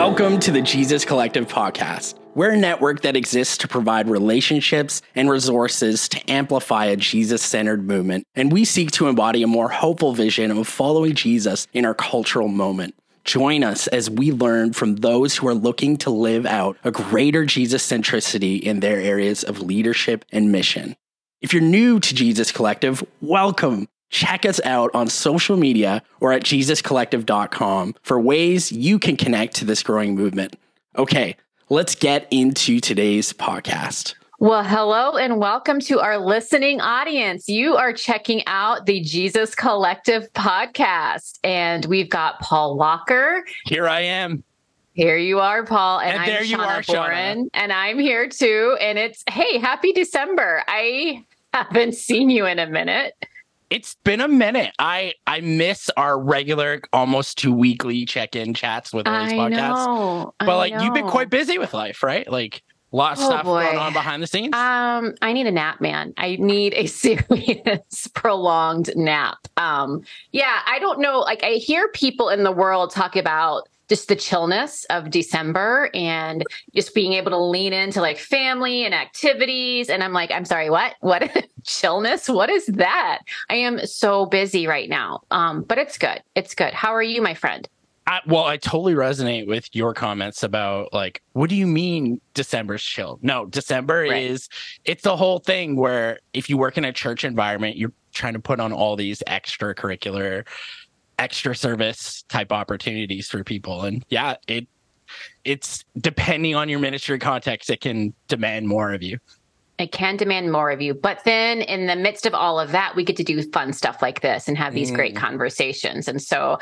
Welcome to the Jesus Collective podcast. We're a network that exists to provide relationships and resources to amplify a Jesus centered movement, and we seek to embody a more hopeful vision of following Jesus in our cultural moment. Join us as we learn from those who are looking to live out a greater Jesus centricity in their areas of leadership and mission. If you're new to Jesus Collective, welcome. Check us out on social media or at jesuscollective.com for ways you can connect to this growing movement. Okay, let's get into today's podcast. Well, hello and welcome to our listening audience. You are checking out the Jesus Collective podcast, and we've got Paul Walker. Here I am. Here you are, Paul, and, And I'm there you Shauna are, Shauna. Boren, and I'm here too. And it's hey, happy December! I haven't seen you in a minute. It's been a minute. I I miss our regular, almost two weekly check-in chats with all these I podcasts. know, But I like you've been quite busy with life, right? Like a lot of Oh, stuff going on behind the scenes. Um, I need a nap, man. I need a serious, prolonged nap. Um, yeah, I don't know. Like, I hear people in the world talk about just the chillness of December and just being able to lean into like family and activities. And I'm like, I'm sorry, what? What chillness? What is that? I am so busy right now. Um, but it's good. It's good. How are you, my friend? I, well, I totally resonate with your comments about like, what do you mean December's chill? No, December Right. is it's the whole thing where if you work in a church environment, you're trying to put on all these extracurricular, extra service type opportunities for people, and yeah, it it's depending on your ministry context, it can demand more of you. it can demand more of you. But then in the midst of all of that, we get to do fun stuff like this and have these great Mm. conversations. And so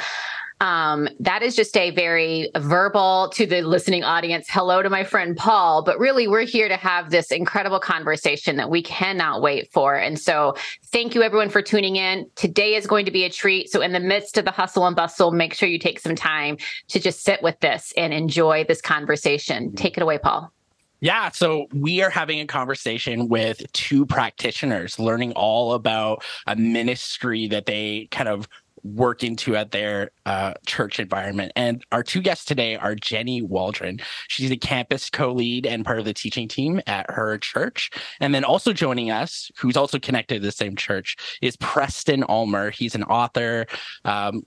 um, that is just a very verbal to the listening audience hello to my friend Paul. But really, we're here to have this incredible conversation that we cannot wait for. And so thank you everyone for tuning in. Today is going to be a treat. So in the midst of the hustle and bustle, make sure you take some time to just sit with this and enjoy this conversation. Take it away, Paul. Yeah, so we are having a conversation with two practitioners learning all about a ministry that they kind of work into at their uh, church environment. And our two guests today are Jenni Waldron. She's a campus co lead and part of the teaching team at her church. And then also joining us, who's also connected to the same church, is Preston Ulmer. He's an author. Um,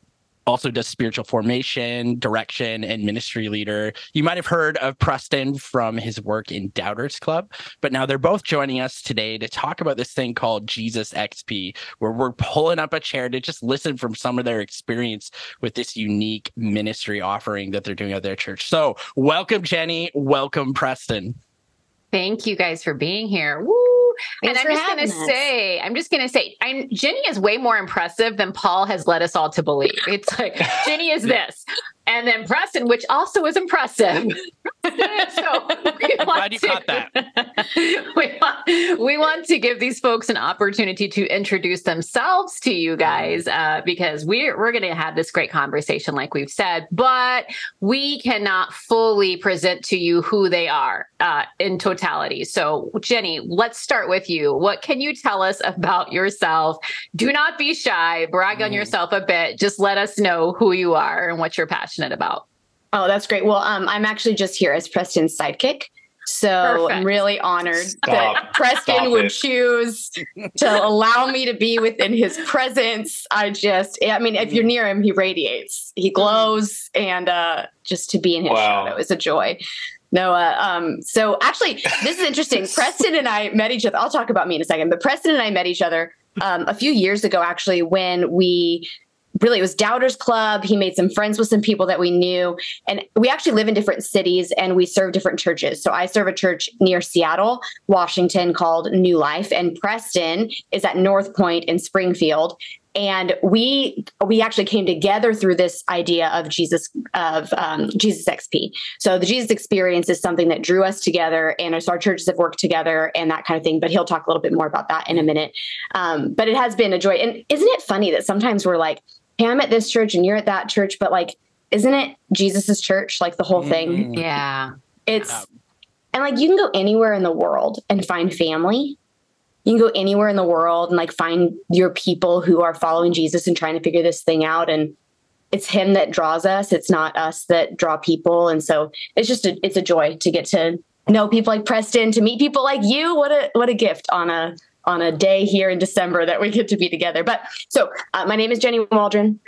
also does spiritual formation, direction, and ministry leader. You might have heard of Preston from his work in Doubters Club, but now they're both joining us today to talk about this thing called Jesus XP, where we're pulling up a chair to just listen from some of their experience with this unique ministry offering that they're doing at their church. So, welcome, Jenni. Welcome, Preston. Thank you guys for being here. Woo! And I'm just gonna us. say, I'm just gonna say, I'm Jenni is way more impressive than Paul has led us all to believe. It's like Jenni is this, and then Preston, which also is impressive. so we I'm want glad you to- caught that. we, want, we want to give these folks an opportunity to introduce themselves to you guys uh, because we're we're going to have this great conversation, like we've said, but we cannot fully present to you who they are uh, in totality. So, Jenni, let's start with you. What can you tell us about yourself? Do not be shy. Brag on Mhm. yourself a bit. Just let us know who you are and what you're passionate about. Oh, that's great. Well, um, I'm actually just here as Preston's sidekick. So Perfect. I'm really honored Stop. that Preston Stop would it. choose to allow me to be within his presence. I just, I mean, if you're near him, he radiates, he glows, and uh, just to be in his Wow. shadow is a joy. No, uh, um, so actually, this is interesting. Preston and I met each other. I'll talk about me in a second, but Preston and I met each other um, a few years ago, actually, when we really it was Doubters Club. He made some friends with some people that we knew, and we actually live in different cities and we serve different churches. So I serve a church near Seattle, Washington, called New Life, and Preston is at North Point in Springfield. And we we actually came together through this idea of Jesus of um, Jesus XP. So the Jesus experience is something that drew us together, and so our churches have worked together and that kind of thing. But he'll talk a little bit more about that in a minute. Um, but it has been a joy. And isn't it funny that sometimes we're like, hey, I'm at this church and you're at that church, but like, isn't it Jesus's church? Like the whole thing. Mm. Yeah. It's Yeah. and like you can go anywhere in the world and find family. You can go anywhere in the world and like find your people who are following Jesus and trying to figure this thing out. And it's him that draws us. It's not us that draw people. And so it's just a, it's a joy to get to know people like Preston, to meet people like you. What a what a gift on a on a day here in December that we get to be together. But so uh, my name is Jenni Waldron.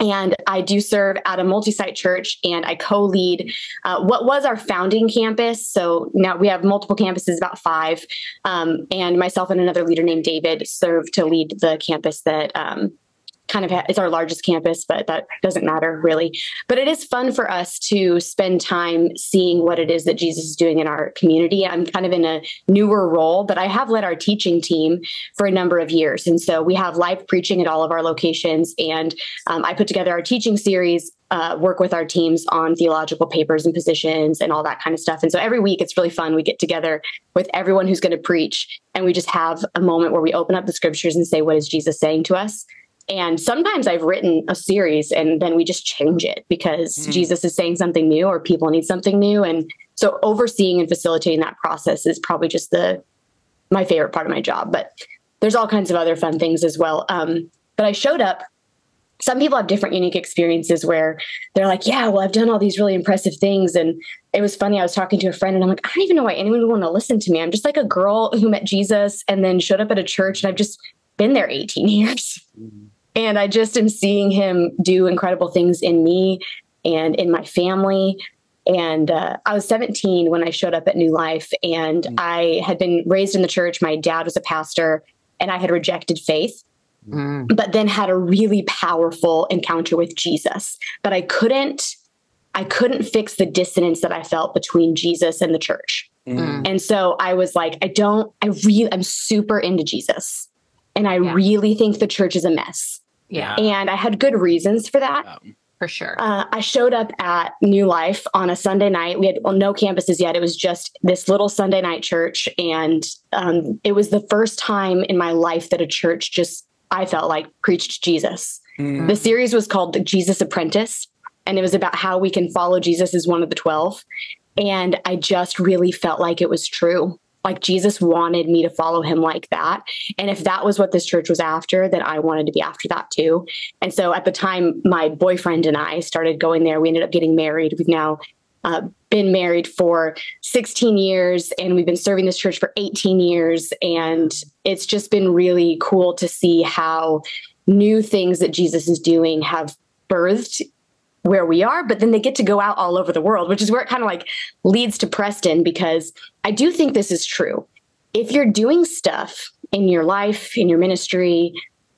And I do serve at a multi site church and I co lead uh, what was our founding campus. So now we have multiple campuses, about five. Um, and myself and another leader named David serve to lead the campus that um, kind of ha- it's our largest campus, but that doesn't matter really. But it is fun for us to spend time seeing what it is that Jesus is doing in our community. I'm kind of in a newer role, but I have led our teaching team for a number of years. And so we have live preaching at all of our locations. And um, I put together our teaching series uh, work with our teams on theological papers and positions and all that kind of stuff. And so every week it's really fun. We get together with everyone who's going to preach and we just have a moment where we open up the scriptures and say, What is Jesus saying to us? And sometimes I've written a series and then we just change it because mm. Jesus is saying something new or people need something new. And so overseeing and facilitating that process is probably just the my favorite part of my job. But there's all kinds of other fun things as well. Um, but I showed up. Some people have different unique experiences where they're like, yeah, well, I've done all these really impressive things. And it was funny. I was talking to a friend and I'm like, I don't even know why anyone would want to listen to me. I'm just like a girl who met Jesus and then showed up at a church and I've just been there 18 years. Mm-hmm. And I just am seeing him do incredible things in me and in my family. And uh, I was 17 when I showed up at New Life, and mm. I had been raised in the church. My dad was a pastor, and I had rejected faith, mm. but then had a really powerful encounter with Jesus. But I couldn't, I couldn't fix the dissonance that I felt between Jesus and the church. Mm. And so I was like, I don't, I really, I'm super into Jesus, and I yeah. really think the church is a mess. Yeah. And I had good reasons for that. Um, for sure. Uh, I showed up at New Life on a Sunday night. We had well, no campuses yet. It was just this little Sunday night church. And um, it was the first time in my life that a church just, I felt like, preached Jesus. Mm. The series was called The Jesus Apprentice. And it was about how we can follow Jesus as one of the 12. And I just really felt like it was true like Jesus wanted me to follow him like that. And if that was what this church was after, then I wanted to be after that too. And so at the time, my boyfriend and I started going there. We ended up getting married. We've now uh, been married for 16 years and we've been serving this church for 18 years. And it's just been really cool to see how new things that Jesus is doing have birthed where we are, but then they get to go out all over the world, which is where it kind of like leads to Preston because I do think this is true. If you're doing stuff in your life, in your ministry,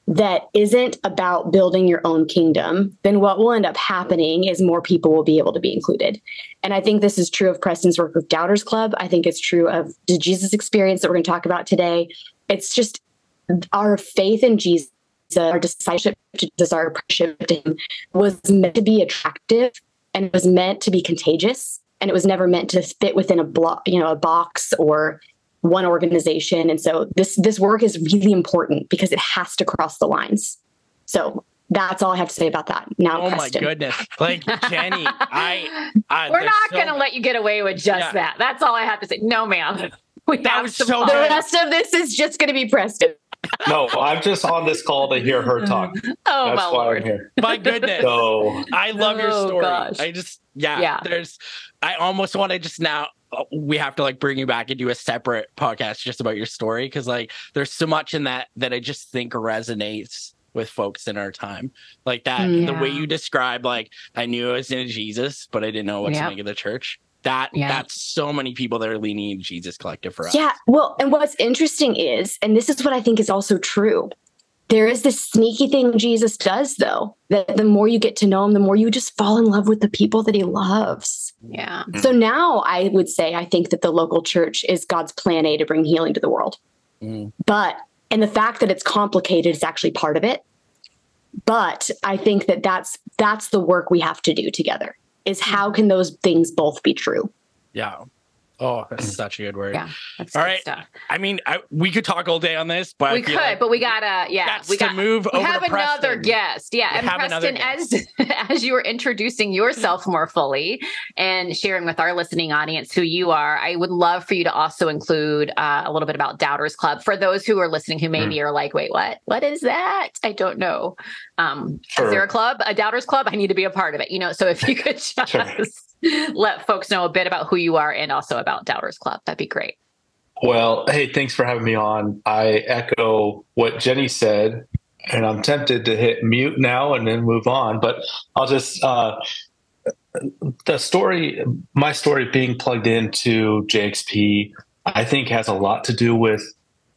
that isn't about building your own kingdom, then what will end up happening is more people will be able to be included. And I think this is true of Preston's work with Doubters Club. I think it's true of the Jesus experience that we're going to talk about today. It's just our faith in Jesus our discipleship to Jesus, our apprenticeship to him was meant to be attractive and it was meant to be contagious and it was never meant to fit within a block, you know, a box or one organization. And so this this work is really important because it has to cross the lines. So that's all I have to say about that. Now, oh Preston. my goodness, like Jenni, I, I we're not so going to let you get away with just yeah. that. That's all I have to say. No, ma'am. We that was so. The rest of this is just going to be Preston no, I'm just on this call to hear her talk. Oh That's my why lord! I'm here. My goodness. So I love your Oh, story. gosh. I just yeah, Yeah. There's I almost want to just now uh, we have to like bring you back and do a separate podcast just about your story because like there's so much in that that I just think resonates with folks in our time like that the way you describe like I knew I was in Jesus but I didn't know what Yep. to make of the church that Yeah. that's so many people that are leaning in Jesus collective for us Yeah. Well, and what's interesting is, and this is what I think is also true, there is this sneaky thing Jesus does, though, that the more you get to know him, the more you just fall in love with the people that he loves. Yeah. So now I would say I think that the local church is God's plan A to bring healing to the world. Mm. But, and the fact that it's complicated is actually part of it. But I think that that's that's the work we have to do together. Is hmm. how can those things both be true? yeah Oh, that's such a good word. Yeah, that's All right. stuff. I mean, I, we could talk all day on this, but we could, like but we gotta, yeah, we to got move we over have to another guest. Yeah. We and Preston, as as you were introducing yourself more fully and sharing with our listening audience who you are, I would love for you to also include uh, a little bit about Doubters Club for those who are listening who maybe are like, wait, what? What is that? I don't know. Um, Sure. Is there a club, a Doubters Club? I need to be a part of it. You know, so if you could just Sure. Let folks know a bit about who you are and also about Doubters Club, that'd be great. Well, hey, thanks for having me on. I echo what Jenni said, and I'm tempted to hit mute now and then move on, but I'll just uh, the story, my story being plugged into JXP, I think has a lot to do with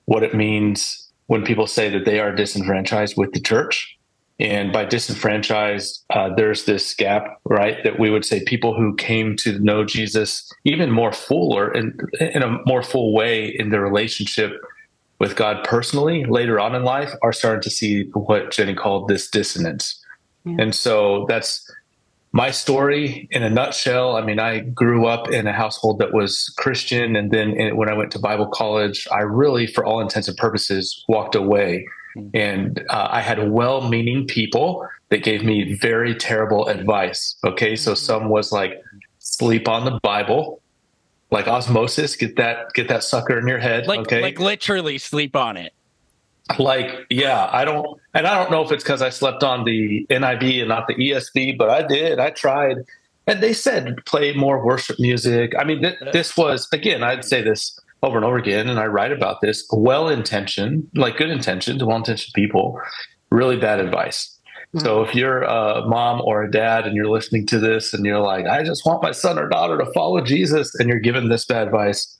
what it means when people say that they are disenfranchised with the church. And by disenfranchised, uh, there's this gap, right? That we would say people who came to know Jesus even more full or in, in a more full way in their relationship with God personally later on in life are starting to see what Jenni called this dissonance. Yeah. And so that's my story in a nutshell. I mean, I grew up in a household that was Christian. And then when I went to Bible college, I really, for all intents and purposes, walked away. And uh, I had well meaning people that gave me very terrible advice. Okay. So Mhm. some was like, sleep on the Bible, like osmosis, get that, get that sucker in your head. like okay. like literally sleep on it. like yeah i don't and i don't know if it's because i slept on the NIV and not the esv but i did i tried and they said play more worship music i mean th- this was again i'd say this over and over again and i write about this well intentioned like good intentioned well intentioned people really bad advice. So if you're a mom or a dad and you're listening to this and you're like i just want my son or daughter to follow jesus and you're given this bad advice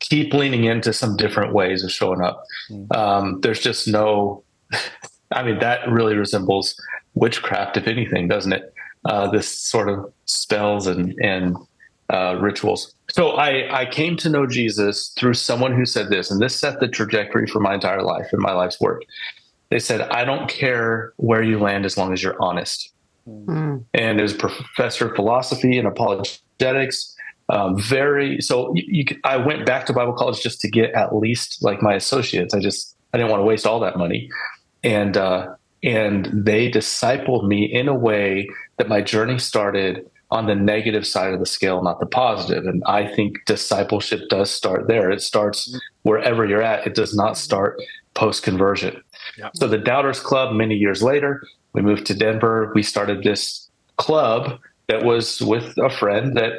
keep leaning into some different ways of showing up. Um, there's just no i mean that really resembles witchcraft if anything doesn't it? Uh, this sort of spells and and uh, rituals so I, I came to know jesus through someone who said this and this set the trajectory for my entire life and my life's work they said i don't care where you land as long as you're honest Mm. and it was a professor of philosophy and apologetics. Um, very so you, you, I went back to Bible college just to get at least like my associates. I just I didn't want to waste all that money, and uh, and they discipled me in a way that my journey started on the negative side of the scale, not the positive. And I think discipleship does start there. It starts wherever you're at. It does not start post conversion. So the Doubters Club, many years later, we moved to Denver. We started this club that was with a friend that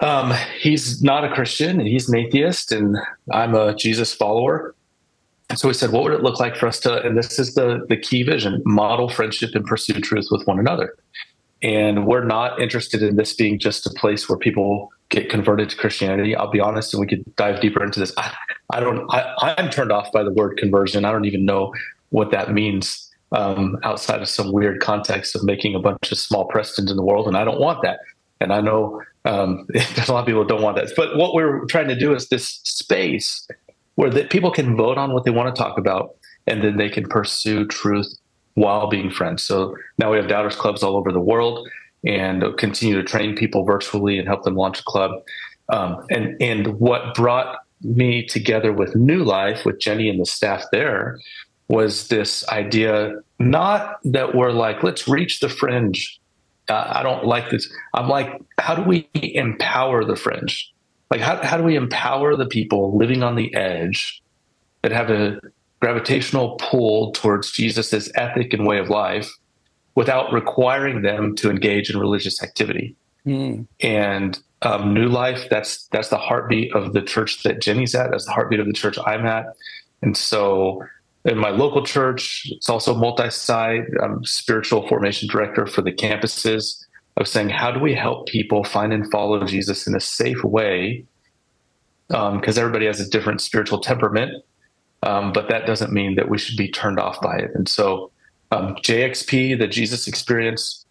um, he's not a Christian and he's an atheist, and I'm a Jesus follower. And so we said, what would it look like for us to, and this is the, the key vision, model friendship and pursue truth with one another. And we're not interested in this being just a place where people get converted to Christianity. I'll be honest, and we could dive deeper into this. I, I don't, I, I'm turned off by the word conversion. I don't even know what that means um, outside of some weird context of making a bunch of small Prestons in the world. And I don't want that. And I know um, there's a lot of people don't want that. But what we're trying to do is this space where that people can vote on what they want to talk about, and then they can pursue truth while being friends. So now we have doubters clubs all over the world, and continue to train people virtually and help them launch a club. Um, and and what brought me together with New Life with Jenni and the staff there was this idea not that we're like let's reach the fringe. Uh, I don't like this. I'm like, how do we empower the fringe? Like, how, how do we empower the people living on the edge that have a gravitational pull towards Jesus's ethic and way of life without requiring them to engage in religious activity? Mm. And um, New Life, that's that's the heartbeat of the church that Jenni's at. That's the heartbeat of the church I'm at. And so, in my local church, it's also multi-site. I'm spiritual formation director for the campuses. of saying, how do we help people find and follow Jesus in a safe way? Because everybody has a different spiritual temperament, um, but that doesn't mean that we should be turned off by it. And so, um, JXP, the Jesus Experience,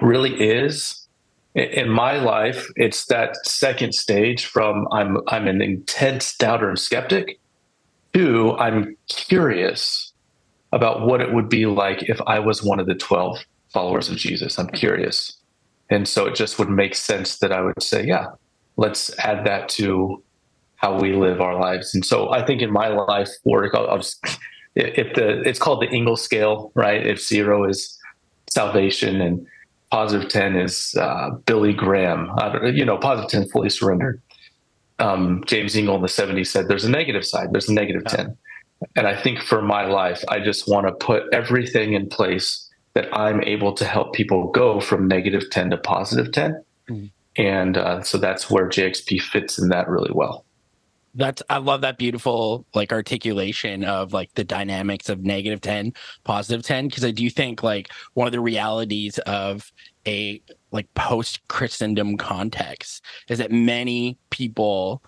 really is in my life, it's that second stage from I'm I'm an intense doubter and skeptic to I'm curious about what it would be like if I was one of the 12 followers of Jesus. I'm curious. And so it just would make sense that I would say, yeah, let's add that to how we live our lives. And so I think in my life work, I'll, I'll just, if the, it's called the Engel scale, right? If zero is salvation and positive 10 is uh, Billy Graham, you know, positive 10 fully surrendered. Um, James Engel in the 70s said there's a negative side, there's a negative 10. And I think for my life, I just want to put everything in place that I'm able to help people go from negative 10 to positive 10. Mm-hmm. And uh, so that's where JXP fits in that really well that's i love that beautiful like articulation of like the dynamics of negative 10 positive 10 because i do think like one of the realities of a like post christendom context is that many people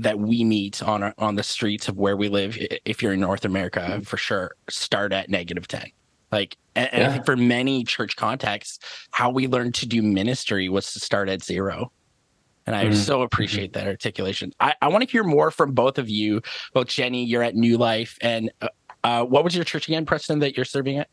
that we meet on our, on the streets of where we live if you're in north america mm-hmm. for sure start at negative 10 like and, and yeah. i think for many church contexts how we learned to do ministry was to start at zero and I mm-hmm. so mm-hmm. appreciate that articulation. I, I want to hear more from both of you. Both Jenni, you're at New Life, and uh, uh, what was your church again, Preston, that you're serving at?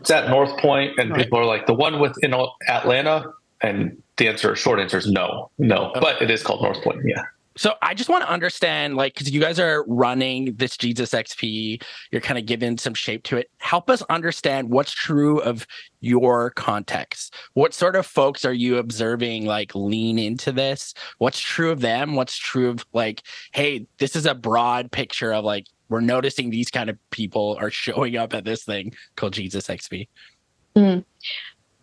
It's at North Point, and right. people are like the one with in Atlanta, and the answer, short answer, is no, no. Okay. But it is called North Point. Yeah. So I just want to understand, like, because you guys are running this Jesus XP, you're kind of giving some shape to it. Help us understand what's true of your context. What sort of folks are you observing, like, lean into this? What's true of them? What's true of, like, hey, this is a broad picture of, like, we're noticing these kind of people are showing up at this thing called Jesus XP. Mm.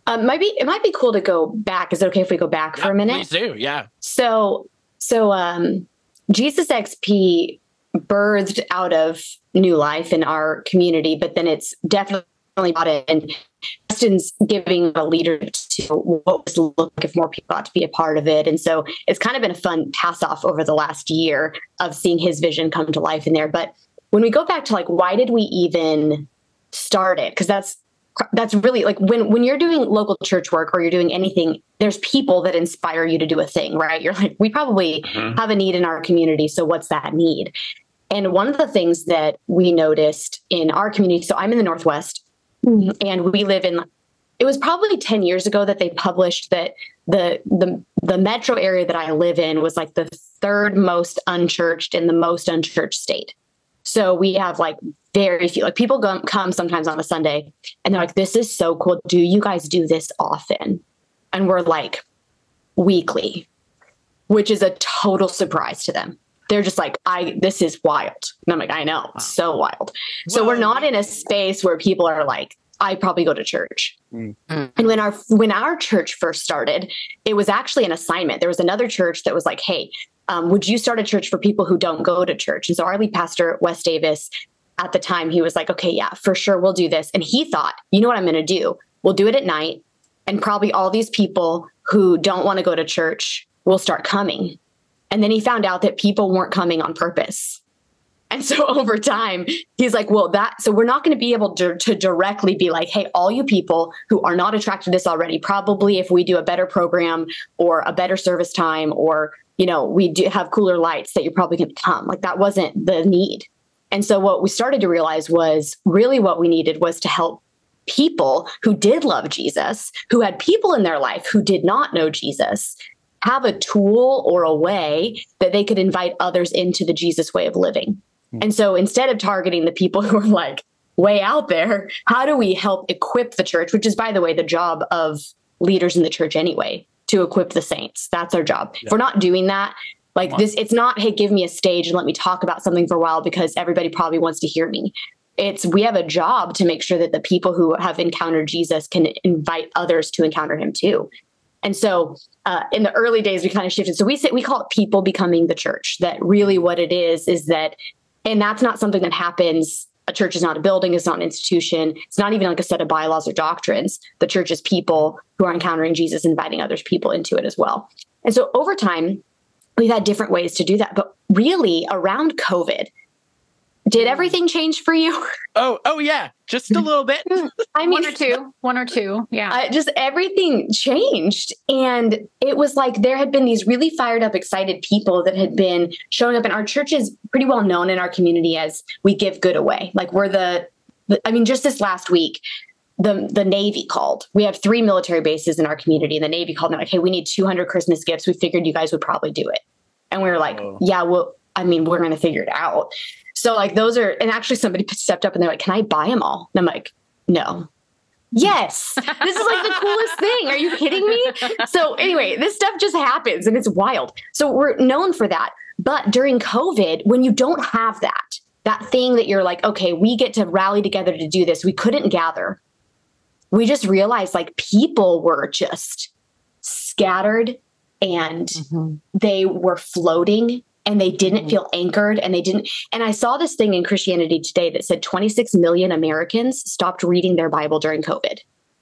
Um, might be it might be cool to go back. Is it okay if we go back for a minute? Please do. Yeah. So so um, Jesus XP birthed out of new life in our community, but then it's definitely brought And Justin's giving a leader to what was look if more people got to be a part of it. And so it's kind of been a fun pass off over the last year of seeing his vision come to life in there. But when we go back to like, why did we even start it? Because that's that's really like when when you're doing local church work or you're doing anything there's people that inspire you to do a thing right? You're like we probably mm-hmm. have a need in our community so what's that need? And one of the things that we noticed in our community so i'm in the northwest and we live in it was probably 10 years ago that they published that the the the metro area that i live in was like the third most unchurched in the most unchurched state. So we have like very few, like people go, come sometimes on a Sunday and they're like, this is so cool. Do you guys do this often? And we're like, weekly, which is a total surprise to them. They're just like, I, this is wild. And I'm like, I know, wow. so wild. So we're not in a space where people are like, I probably go to church. Mm. And when our when our church first started, it was actually an assignment. There was another church that was like, "Hey, um, would you start a church for people who don't go to church? And so our lead pastor, Wes Davis, at the time, he was like, okay, yeah, for sure, we'll do this. And he thought, you know what I'm going to do? We'll do it at night. And probably all these people who don't want to go to church will start coming. And then he found out that people weren't coming on purpose. And so over time, he's like, well, that, so we're not going to be able to, to directly be like, hey, all you people who are not attracted to this already, probably if we do a better program or a better service time or you know, we do have cooler lights that you're probably going to come. Like that wasn't the need. And so what we started to realize was really what we needed was to help people who did love Jesus, who had people in their life who did not know Jesus, have a tool or a way that they could invite others into the Jesus way of living. Mm-hmm. And so instead of targeting the people who are like way out there, how do we help equip the church, which is, by the way, the job of leaders in the church anyway, to equip the saints. That's our job. Yeah. If we're not doing that, like this, it's not, hey, give me a stage and let me talk about something for a while because everybody probably wants to hear me. It's we have a job to make sure that the people who have encountered Jesus can invite others to encounter him too. And so uh, in the early days, we kind of shifted. So we say we call it people becoming the church. That really what it is is that, and that's not something that happens a church is not a building, it's not an institution, it's not even like a set of bylaws or doctrines. The church is people who are encountering Jesus, inviting others people into it as well. And so over time, we've had different ways to do that. But really, around COVID, did everything change for you? Oh, oh yeah, just a little bit. I mean, one or two, one or two, yeah. Uh, just everything changed, and it was like there had been these really fired up, excited people that had been showing up, and our church is pretty well known in our community as we give good away. Like we're the, the I mean, just this last week, the the Navy called. We have three military bases in our community, and the Navy called. And they're like, "Hey, we need 200 Christmas gifts. We figured you guys would probably do it." And we were like, Oh. "Yeah, well, I mean, we're going to figure it out." So like those are, and actually somebody stepped up and they're like, "Can I buy them all?" And I'm like, "No." Yes, this is like the coolest thing. Are you kidding me? So anyway, this stuff just happens and it's wild. So we're known for that. But during COVID, when you don't have that, that thing that you're like, okay, we get to rally together to do this, we couldn't gather. We just realized like people were just scattered and mm-hmm. they were floating and they didn't mm-hmm. feel anchored and they didn't. And I saw this thing in Christianity Today that said 26 million Americans stopped reading their Bible during COVID.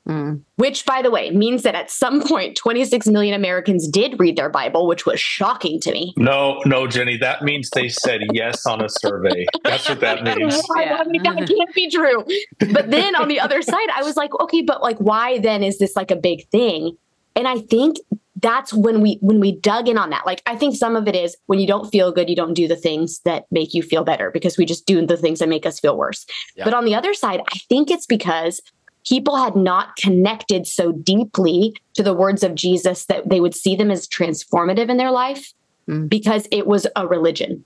Mm. Which, by the way, means that at some point, 26 million Americans did read their Bible, which was shocking to me. No, no, Jenni. That means they said yes on a survey. That's what that means. I mean, that can't be true. But then on the other side, I was like, okay, but like, why then is this like a big thing? And I think that's when we when we dug in on that. Like, I think some of it is when you don't feel good, you don't do the things that make you feel better because we just do the things that make us feel worse. Yeah. But on the other side, I think it's because people had not connected so deeply to the words of Jesus that they would see them as transformative in their life Mm. because it was a religion.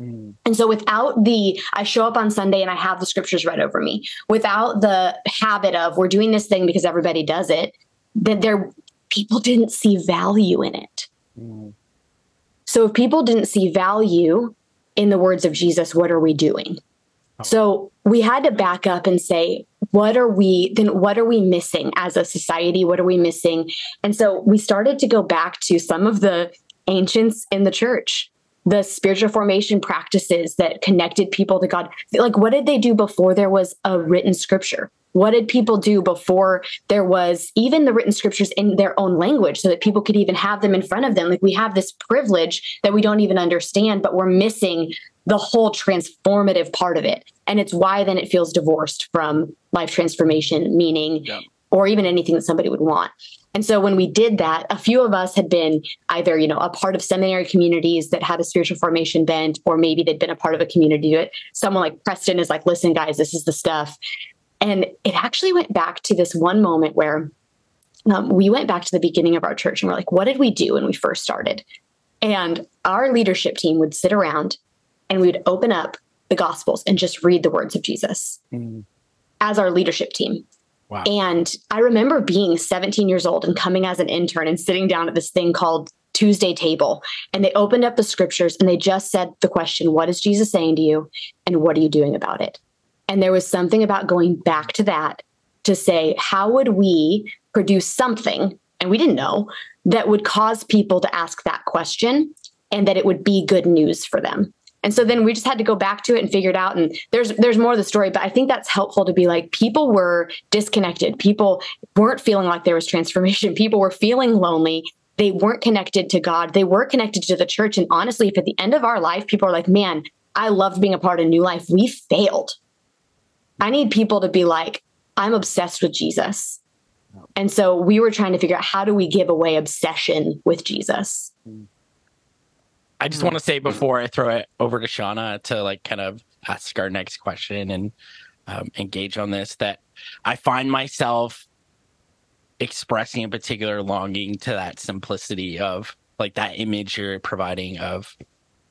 Mm. And so without the, I show up on Sunday and I have the scriptures read over me, without the habit of we're doing this thing because everybody does it, that there, people didn't see value in it. Mm. So if people didn't see value in the words of Jesus, what are we doing? So we had to back up and say, what are we then what are we missing as a society? What are we missing? And so we started to go back to some of the ancients in the church, the spiritual formation practices that connected people to God. Like what did they do before there was a written scripture? What did people do before there was even the written scriptures in their own language so that people could even have them in front of them? Like we have this privilege that we don't even understand, but we're missing the whole transformative part of it. And it's why then it feels divorced from life transformation, meaning, Yeah. or even anything that somebody would want. And so when we did that, a few of us had been either, you know, a part of seminary communities that had a spiritual formation bent, or maybe they'd been a part of a community. That someone like Preston is like, listen, guys, this is the stuff. And it actually went back to this one moment where um, we went back to the beginning of our church and we're like, what did we do when we first started? And our leadership team would sit around and we'd open up the gospels and just read the words of Jesus Mm. as our leadership team. Wow. And I remember being 17 years old and coming as an intern and sitting down at this thing called Tuesday Table. And they opened up the scriptures and they just said the question, What is Jesus saying to you? And what are you doing about it? And there was something about going back to that to say, How would we produce something? And we didn't know that would cause people to ask that question and that it would be good news for them. And so then we just had to go back to it and figure it out. And there's there's more of the story, but I think that's helpful to be like people were disconnected. People weren't feeling like there was transformation. People were feeling lonely. They weren't connected to God. They were connected to the church. And honestly, if at the end of our life, people are like, man, I loved being a part of New Life, we failed. I need people to be like, I'm obsessed with Jesus. And so we were trying to figure out how do we give away obsession with Jesus? Mm. I just want to say before I throw it over to Shauna to like kind of ask our next question and um, engage on this that I find myself expressing a particular longing to that simplicity of like that image you're providing of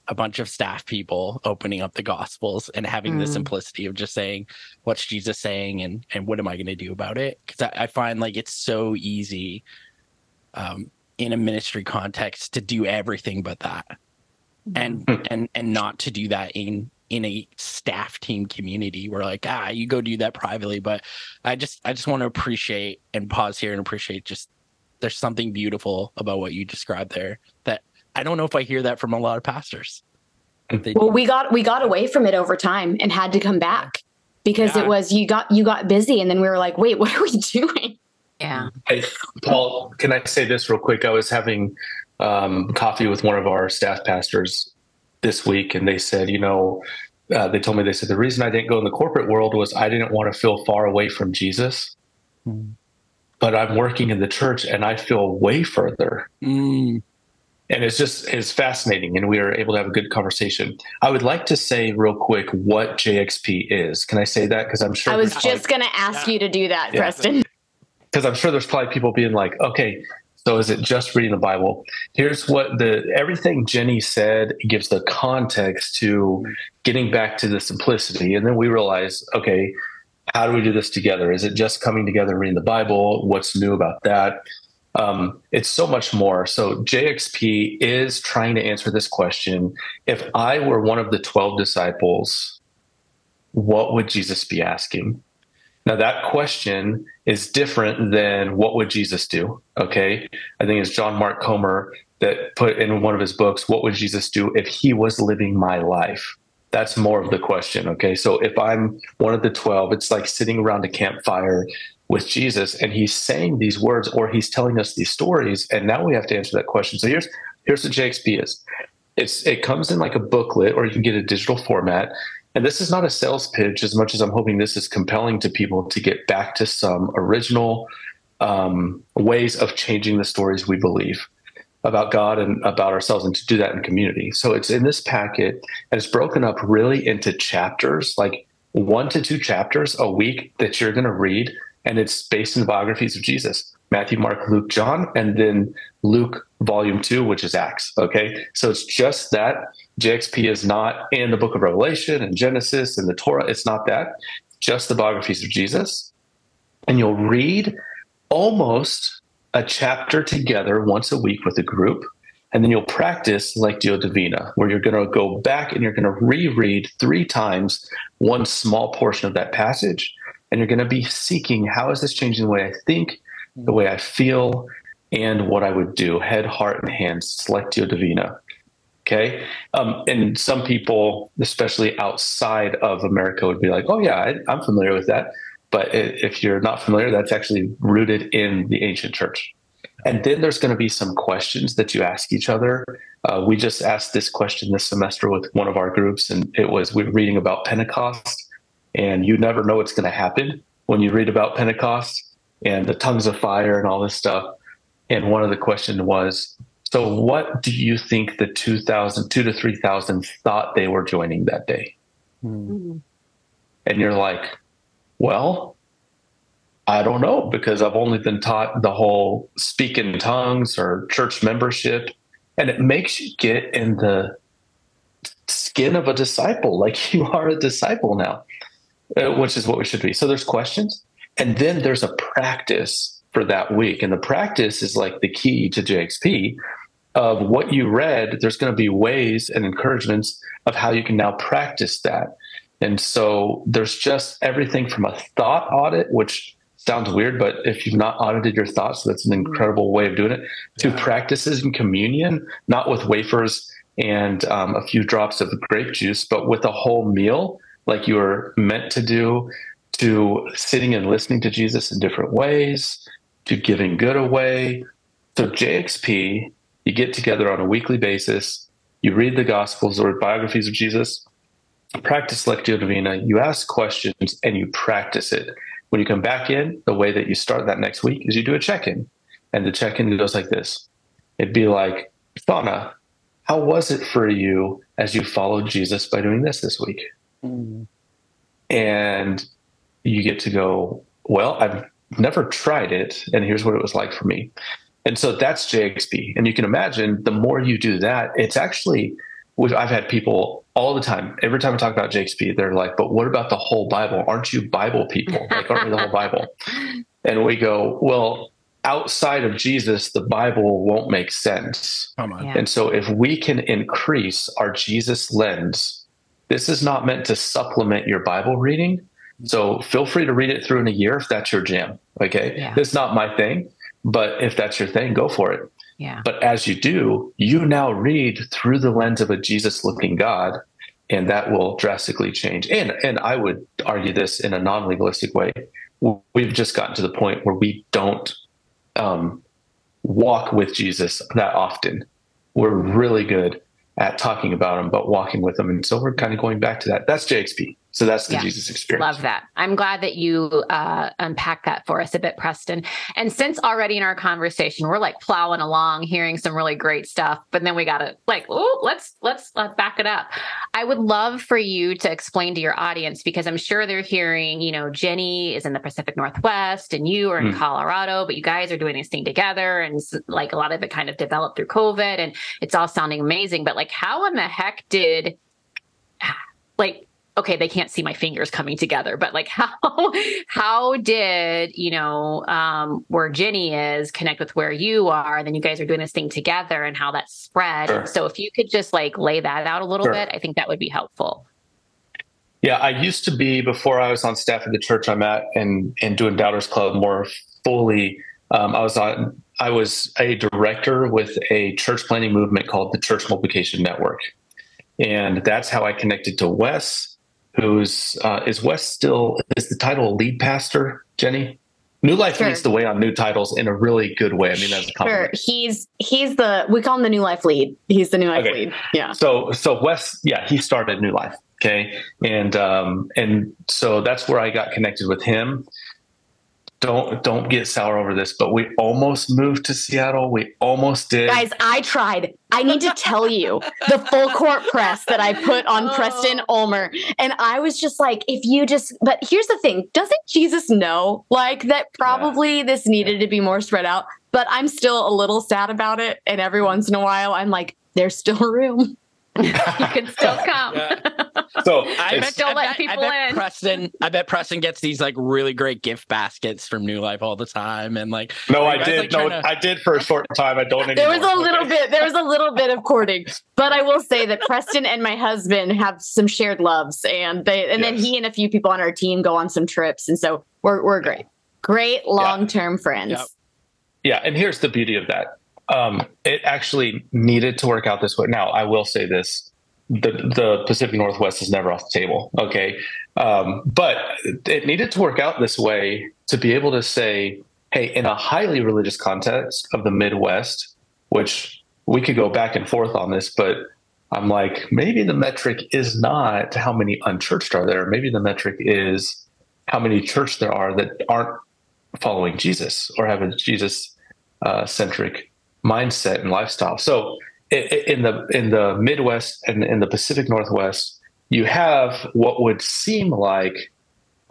a bunch of staff people opening up the gospels and having the Mm. simplicity of just saying what's jesus saying and and what am i going to do about it? Because I, I find like it's so easy um in a ministry context to do everything but that and Hmm. and and not to do that in in a staff team community where like ah you go do that privately but i just i just want to appreciate and pause here and appreciate just there's something beautiful about what you described there that i don't know if i hear that from a lot of pastors They- Well, we got we got away from it over time and had to come back because Yeah. it was you got you got busy and then we were like, wait, what are we doing? Yeah. Hey, Paul, can I say this real quick? I was having um, coffee with one of our staff pastors this week, and they said, you know, uh, they told me, they said, the reason I didn't go in the corporate world was I didn't want to feel far away from Jesus. Mm. But I'm working in the church and I feel way further. Mm, and it's just it's fascinating and we are able to have a good conversation i would like to say real quick what jxp is can i say that because i'm sure i was just going to ask yeah. you to do that yeah. preston because i'm sure there's probably people being like okay so is it just reading the bible here's what the everything jenni said gives the context to getting back to the simplicity and then we realize okay how do we do this together is it just coming together reading the bible what's new about that um, it's so much more. So JXP is trying to answer this question. If I were one of the 12 disciples, what would Jesus be asking? Now, that question is different than what would Jesus do? Okay. I think it's John Mark Comer that put in one of his books, What would Jesus do if he was living my life? That's more of the question. Okay. So if I'm one of the 12, it's like sitting around a campfire with Jesus and he's saying these words or he's telling us these stories and now we have to answer that question. So here's here's what JXP is. It's it comes in like a booklet or you can get a digital format. And this is not a sales pitch as much as I'm hoping this is compelling to people to get back to some original um, ways of changing the stories we believe about God and about ourselves and to do that in community. So it's in this packet and it's broken up really into chapters, like one to two chapters a week that you're going to read and it's based in biographies of Jesus Matthew, Mark, Luke, John, and then Luke volume two, which is Acts. Okay. So it's just that. JXP is not in the book of Revelation and Genesis and the Torah. It's not that. Just the biographies of Jesus. And you'll read almost a chapter together once a week with a group. And then you'll practice Lectio Divina, where you're going to go back and you're going to reread three times one small portion of that passage and you're going to be seeking how is this changing the way I think, the way I feel, and what I would do head, heart, and hands, selectio divina. Okay. Um, and some people, especially outside of America, would be like, oh, yeah, I, I'm familiar with that. But if you're not familiar, that's actually rooted in the ancient church. And then there's going to be some questions that you ask each other. Uh, we just asked this question this semester with one of our groups, and it was we were reading about Pentecost and you never know what's going to happen when you read about Pentecost and the tongues of fire and all this stuff. And one of the questions was, so what do you think the 2,000, two to 3,000 thought they were joining that day? Mm-hmm. And you're like, well, I don't know because I've only been taught the whole speak in tongues or church membership. And it makes you get in the skin of a disciple, like you are a disciple now uh, which is what we should be. So there's questions, and then there's a practice for that week, and the practice is like the key to JXP of what you read. There's going to be ways and encouragements of how you can now practice that. And so there's just everything from a thought audit, which sounds weird, but if you've not audited your thoughts, that's an incredible way of doing it. To practices in communion, not with wafers and um, a few drops of grape juice, but with a whole meal like you are meant to do, to sitting and listening to Jesus in different ways, to giving good away. So, JXP, you get together on a weekly basis, you read the Gospels or biographies of Jesus, practice Lectio Divina, you ask questions, and you practice it. When you come back in, the way that you start that next week is you do a check in. And the check in goes like this it'd be like, Shauna, how was it for you as you followed Jesus by doing this this week? Mm. And you get to go, well, I've never tried it, and here's what it was like for me. And so that's JXP. And you can imagine the more you do that, it's actually, I've had people all the time, every time I talk about JXP, they're like, but what about the whole Bible? Aren't you Bible people? Like, aren't we the whole Bible? And we go, well, outside of Jesus, the Bible won't make sense. Oh, Come Yeah. And so if we can increase our Jesus lens this is not meant to supplement your Bible reading. So feel free to read it through in a year if that's your jam. Okay. Yeah. It's not my thing, but if that's your thing, go for it. Yeah. But as you do, you now read through the lens of a Jesus looking God, and that will drastically change. And and I would argue this in a non-legalistic way. We've just gotten to the point where we don't um, walk with Jesus that often. We're really good at talking about him, but walking with him. And so we're kind of going back to that. That's JXP. So that's the Yeah. Jesus experience. Love that. I'm glad that you uh, unpack that for us a bit, Preston. And since already in our conversation, we're like plowing along, hearing some really great stuff, but then we got to like, oh, let's let's let's back it up. I would love for you to explain to your audience because I'm sure they're hearing, you know, Jenni is in the Pacific Northwest and you are in Hmm. Colorado, but you guys are doing this thing together, and like a lot of it kind of developed through COVID, and it's all sounding amazing. But like, how in the heck did like okay they can't see my fingers coming together but like how how did you know um where jenni is connect with where you are and then you guys are doing this thing together and how that spread Sure. so if you could just like lay that out a little Sure. bit i think that would be helpful Yeah, I used to be before I was on staff at the church I'm at and and doing Doubters Club more fully. Um, I was on. I was a director with a church planning movement called the Church Multiplication Network, and that's how I connected to Wes. Who's uh, is Wes still is the title lead pastor? Jenni, New Life Sure. leads the way on new titles in a really good way. I mean, that's a Sure. He's he's the we call him the new life lead. He's the new life Okay. lead. Yeah. So so Wes, yeah, he started New Life. Okay. And um and so that's where I got connected with him. Don't don't get sour over this, but we almost moved to Seattle. We almost did. Guys, I tried. I need to tell you the full court press that I put on Oh. Preston Ulmer. And I was just like, if you just, but here's the thing doesn't Jesus know like that probably this needed to be more spread out? But I'm still a little sad about it. And every once in a while, I'm like, there's still room. You can still come so I it's- bet, Still I let bet, people I bet in. Preston. I bet Preston gets these like really great gift baskets from New Life all the time, and like no, I did. like, no, to- I did for a short time. I don't anymore. There was a little bit, there was a little bit of courting. But I will say that Preston and my husband have some shared loves. And they and then he and a few people on our team go on some trips. And so we're we're great. Great long-term friends. Yep. Yeah, and here's the beauty of that. Um, it actually needed to work out this way. Now, I will say this: the the Pacific Northwest is never off the table. Okay, um, but it needed to work out this way to be able to say, "Hey, in a highly religious context of the Midwest, which we could go back and forth on this, but." I'm like, maybe the metric is not how many unchurched are there. Maybe the metric is how many church there are that aren't following Jesus or have a Jesus uh, centric mindset and lifestyle. So in the in the Midwest and in the Pacific Northwest, you have what would seem like,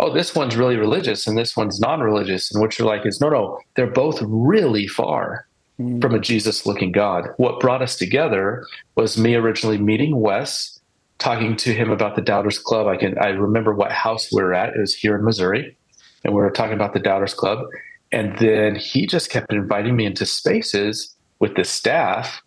oh, this one's really religious and this one's non-religious, and what you're like is no, no, they're both really far hmm. from a Jesus looking God. What brought us together was me originally meeting Wes, talking to him about the Doubters Club. I can I remember what house we were at. It was here in Missouri, and we were talking about the Doubters Club. And then he just kept inviting me into spaces with the staff,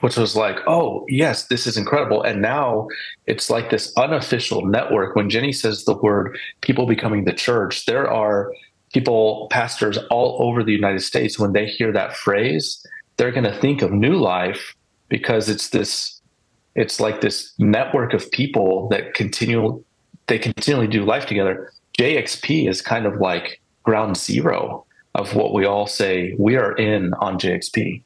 which was like, oh, yes, this is incredible. And now it's like this unofficial network. When Jenni says the word people becoming the church, there are people, pastors all over the United States, when they hear that phrase, they're going to think of New Life because it's this, it's like this network of people that continue, they continually do life together. JXP is kind of like ground zero of what we all say we are in on JXP.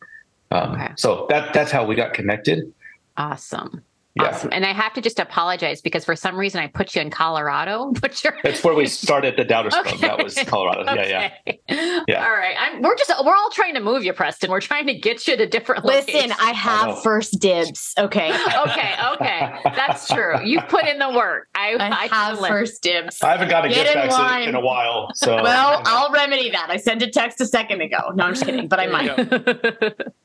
Um, Okay. So that that's how we got connected. awesome Yeah. awesome and i have to just apologize because for some reason i put you in colorado but you're That's where we started the Doubters Club. Okay. That was Colorado. Yeah, yeah. Yeah. All right. I'm, we're just we're all trying to move you, Preston. We're trying to get you to different Listen, locations. I know. have oh. first dibs. Okay. okay, okay, that's true. You've put in the work. I, I I have totally- first dibs. I haven't got a Get gift in back line. in, in a while. So Well. I'll remedy that. I sent a text a second ago. No, I'm just kidding, but I There you might.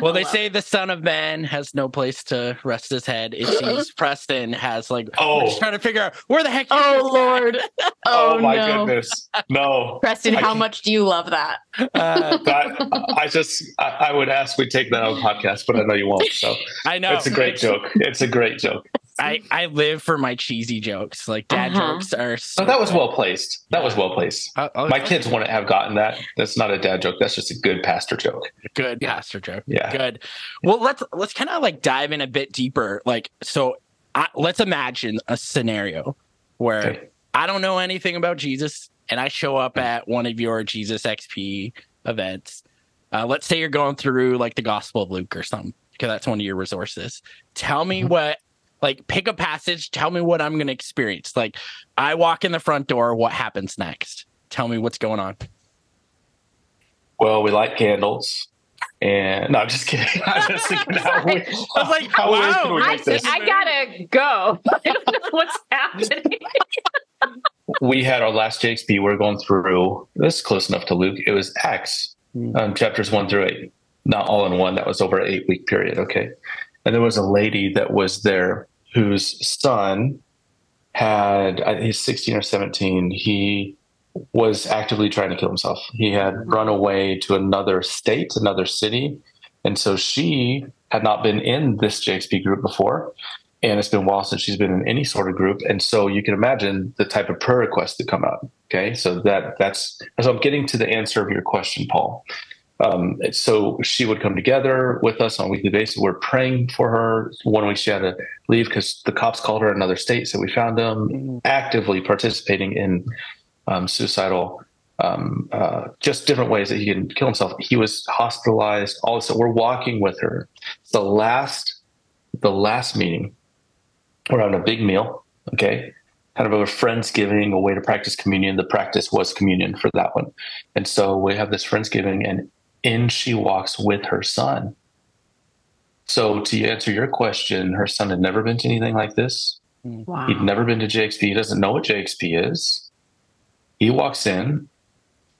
Well, they love say the Son of Man has no place to rest his head. It seems Preston has like. Oh. we're just trying to figure out where the heck. Oh this? Lord. oh, Oh, my no. goodness. No. Preston, I how can't- much do you love that? Uh, That, I just I, I would ask we take that on podcast, but I know you won't. So I know it's a great joke. It's a great joke. I I live for my cheesy jokes. Like dad Uh-huh. jokes are. So So that was well placed. That was well placed. Uh, oh, My kids wouldn't have gotten that. That's not a dad joke. That's just a good pastor joke. good pastor joke. Yeah. Good. Well, let's let's kind of like dive in a bit deeper. Like, so I, let's imagine a scenario where Okay. I don't know anything about Jesus, and I show up at one of your Jesus XP events. Uh, let's say you're going through like the Gospel of Luke or something, because that's one of your resources. Tell me Mhm. what Like pick a passage, tell me what I'm going to experience. Like I walk in the front door, what happens next? Tell me what's going on. Well, we light candles. And no, I'm just kidding. I'm just thinking how we, I was like, how wow, I. I gotta go. I don't know what's happening. we had our last JXP. We are going through this is close enough to Luke. It was Acts, Hmm. um, chapters one through eight. Not all in one. That was over an eight week period. Okay, and there was a lady that was there whose son had he's 16 or 17. He was actively trying to kill himself. He had run away to another state, another city, and so she had not been in this JXP group before and it's been a while since she's been in any sort of group and so you can imagine the type of prayer requests that come out okay so that that's so i'm getting to the answer of your question paul um, so she would come together with us on a weekly basis we're praying for her one week she had to leave because the cops called her in another state so we found them actively participating in um, suicidal um, uh, just different ways that he can kill himself he was hospitalized all this so we're walking with her the last the last meeting we're having a big meal, okay? Kind of a friendsgiving, a way to practice communion. The practice was communion for that one. And so we have this friendsgiving, and in she walks with her son. So to answer your question, her son had never been to anything like this. Wow. He'd never been to JXP. He doesn't know what JXP is. He walks in,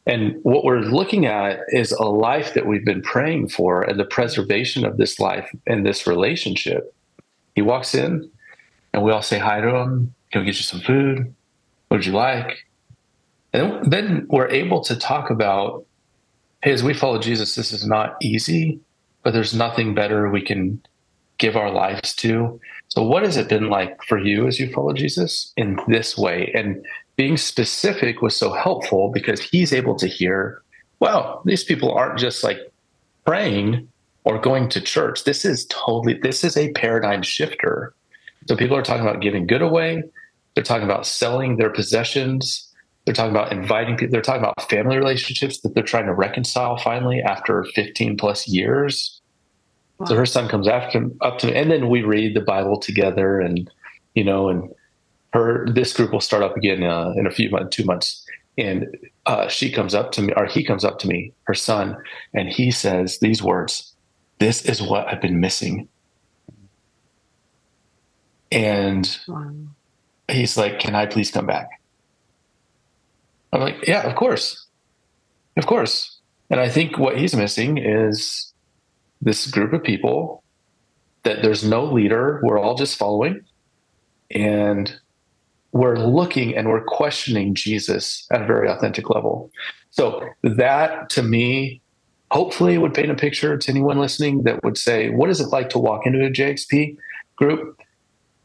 and what we're looking at is a life that we've been praying for and the preservation of this life and this relationship. He walks in, and we all say hi to him. Can we get you some food? What would you like? And then we're able to talk about hey, as we follow Jesus, this is not easy, but there's nothing better we can give our lives to. So, what has it been like for you as you follow Jesus in this way? And being specific was so helpful because he's able to hear, well, these people aren't just like praying or going to church. This is totally, this is a paradigm shifter. So, people are talking about giving good away, they're talking about selling their possessions. They're talking about inviting people. They're talking about family relationships that they're trying to reconcile finally after 15 plus years. Wow. So her son comes after him, up to me, and then we read the Bible together, and you know, and her this group will start up again uh, in a few months, two months, and uh, she comes up to me, or he comes up to me, her son, and he says these words: "This is what I've been missing," and wow. he's like, "Can I please come back?" I'm like, yeah, of course. Of course. And I think what he's missing is this group of people that there's no leader. We're all just following. And we're looking and we're questioning Jesus at a very authentic level. So that to me, hopefully would paint a picture to anyone listening that would say, what is it like to walk into a JXP group?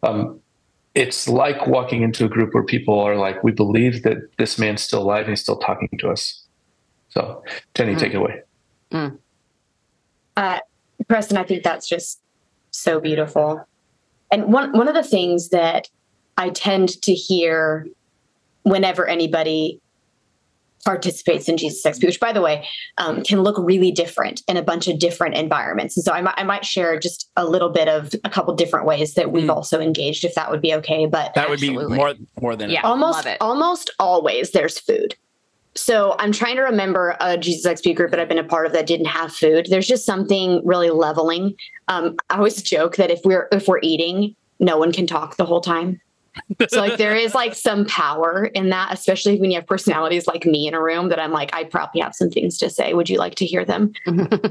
Um, it's like walking into a group where people are like, we believe that this man's still alive and he's still talking to us. So, Jenni, mm. take it away. Mm. Uh, Preston, I think that's just so beautiful. And one one of the things that I tend to hear whenever anybody participates in Jesus XP, which by the way, um, can look really different in a bunch of different environments. And so I, might, might share just a little bit of a couple different ways that we've mm. also engaged, if that would be okay. But that would Absolutely. be more more than yeah, almost almost always there's food. So I'm trying to remember a Jesus XP group that I've been a part of that didn't have food. There's just something really leveling. Um, I always joke that if we're if we're eating, no one can talk the whole time so like there is like some power in that especially when you have personalities like me in a room that i'm like i probably have some things to say. Would you like to hear them?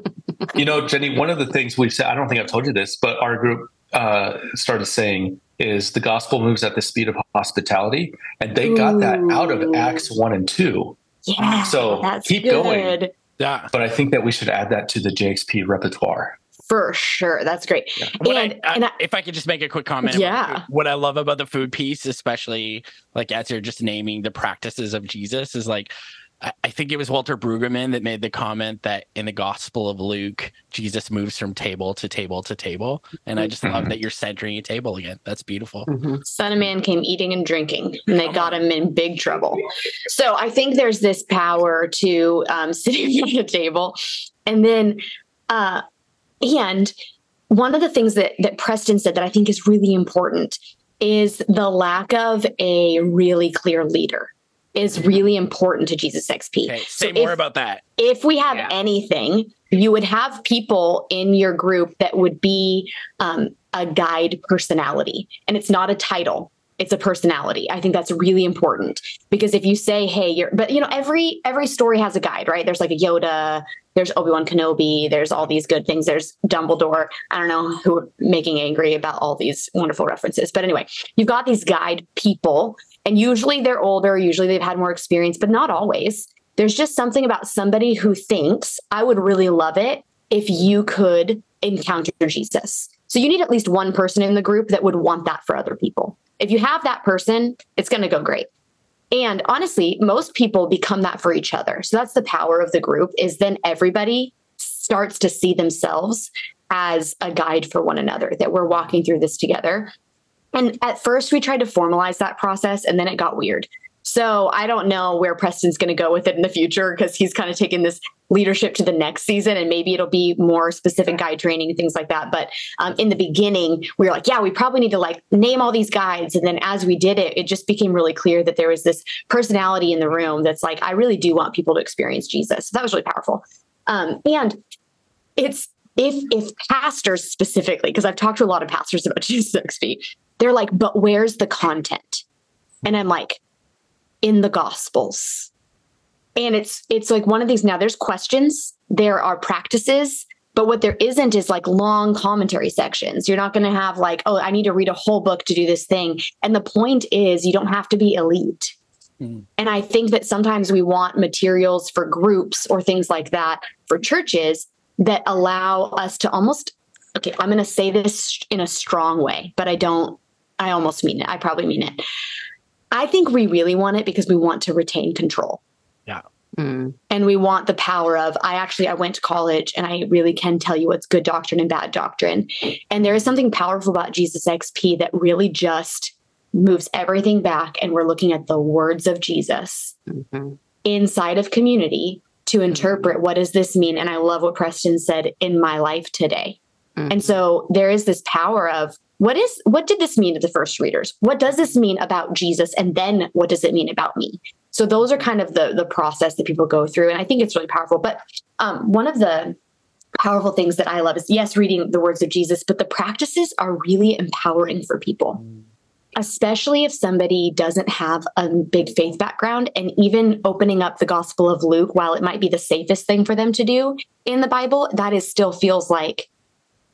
You know jenni one of the things we've said i don't think i've told you this but our group uh, started saying is the gospel moves at the speed of hospitality and they got that out of acts 1 and 2 yeah so keep good. going yeah. But i think that we should add that to the jxp repertoire for sure. That's great. Yeah. And, I, I, and I, if I could just make a quick comment, yeah. what I love about the food piece, especially like as you're just naming the practices of Jesus, is like I think it was Walter Brueggemann that made the comment that in the Gospel of Luke, Jesus moves from table to table to table, and I just love that you're centering a table again. That's beautiful. Mm-hmm. Son of Man came eating and drinking, and they got him in big trouble. So I think there's this power to um, sitting at a table, and then. Uh, and one of the things that that Preston said that I think is really important is the lack of a really clear leader is really important to Jesus XP. Okay, say So more if- about that. if we have Yeah. anything, you would have people in your group that would be um, a guide personality, and it's not a title; it's a personality. I think that's really important because if you say, "Hey, you're," but you know, every every story has a guide, right? There's like a Yoda, there's Obi Wan Kenobi, there's all these good things. There's Dumbledore. I don't know who are making angry about all these wonderful references, but anyway, you've got these guide people, and usually they're older, usually they've had more experience, but not always there's just something about somebody who thinks I would really love it if you could encounter Jesus. So you need at least one person in the group that would want that for other people. If you have that person, it's going to go great. And honestly, most people become that for each other. So that's the power of the group is then everybody starts to see themselves as a guide for one another that we're walking through this together. And at first we tried to formalize that process and then it got weird. So I don't know where Preston's going to go with it in the future because he's kind of taken this leadership to the next season and maybe it'll be more specific guide training and things like that. But um, in the beginning, we were like, yeah, we probably need to like name all these guides. And then as we did it, it just became really clear that there was this personality in the room that's like, I really do want people to experience Jesus. So that was really powerful. Um, and it's if if pastors specifically, because I've talked to a lot of pastors about Jesus XP, they're like, but where's the content? And I'm like, in the gospels and it's it's like one of these now there's questions there are practices but what there isn't is like long commentary sections. You're not going to have like oh i need to read a whole book to do this thing. And the point is you don't have to be elite. Mhm. and i think that sometimes we want materials for groups or things like that for churches that allow us to almost okay i'm going to say this in a strong way but i don't i almost mean it. I probably mean it. I think we really want it because we want to retain control Mm. and we want the power of I actually I went to college and I really can tell you what's good doctrine and bad doctrine. And there is something powerful about Jesus XP that really just moves everything back and we're looking at the words of Jesus Mhm. inside of community to interpret what does this mean and I love what Preston said in my life today. Mhm. And so there is this power of what is what did this mean to the first readers? What does this mean about Jesus? And then what does it mean about me? So those are kind of the the process that people go through. And I think it's really powerful. But um, one of the powerful things that I love is yes, reading the words of Jesus, but the practices are really empowering for people. Especially if somebody doesn't have a big faith background, and even opening up the Gospel of Luke, while it might be the safest thing for them to do in the Bible, that is still feels like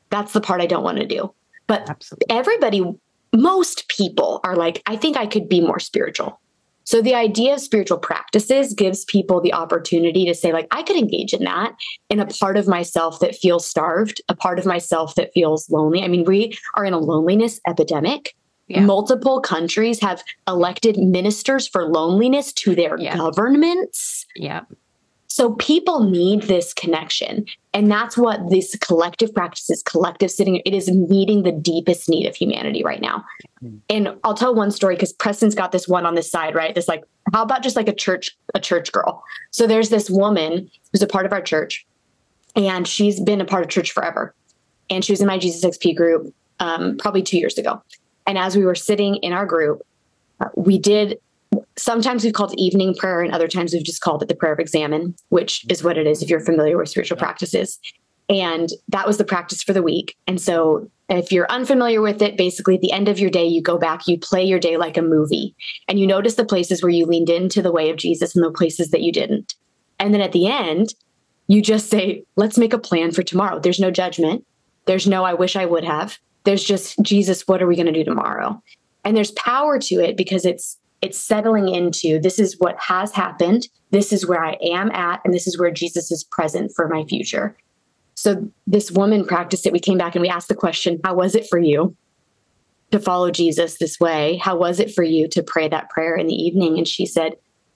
that's the part I don't want to do. But Absolutely. everybody, most people are like, I think I could be more spiritual. So the idea of spiritual practices gives people the opportunity to say, like, I could engage in that in a part of myself that feels starved, a part of myself that feels lonely. I mean, we are in a loneliness epidemic. Yeah. Multiple countries have elected ministers for loneliness to their Yeah. governments. Yeah. So people need this connection. And that's what this collective practices, collective sitting, it is meeting the deepest need of humanity right now. Mm. And I'll tell one story because Preston's got this one on this side, right? This like, how about just like a church, a church girl? So there's this woman who's a part of our church, and she's been a part of church forever. And she was in my Jesus XP group um, probably two years ago. And as we were sitting in our group, uh, we did sometimes we've called it evening prayer and other times we've just called it the prayer of examen which is what it is if you're familiar with spiritual practices. And that was the practice for the week. And so if you're unfamiliar with it basically at the end of your day you go back you play your day like a movie and you notice the places where you leaned into the way of jesus and the places that you didn't. And then at the end you just say let's make a plan for tomorrow. There's no judgment. There's no i wish i would have. There's just jesus what are we going to do tomorrow? And there's power to it because it's it's settling into this is what has happened this is where i am at and this is where jesus is present for my future. So this woman practiced it. We came back and we asked the question how was it for you to follow jesus this way? How was it for you to pray that prayer in the evening? And she said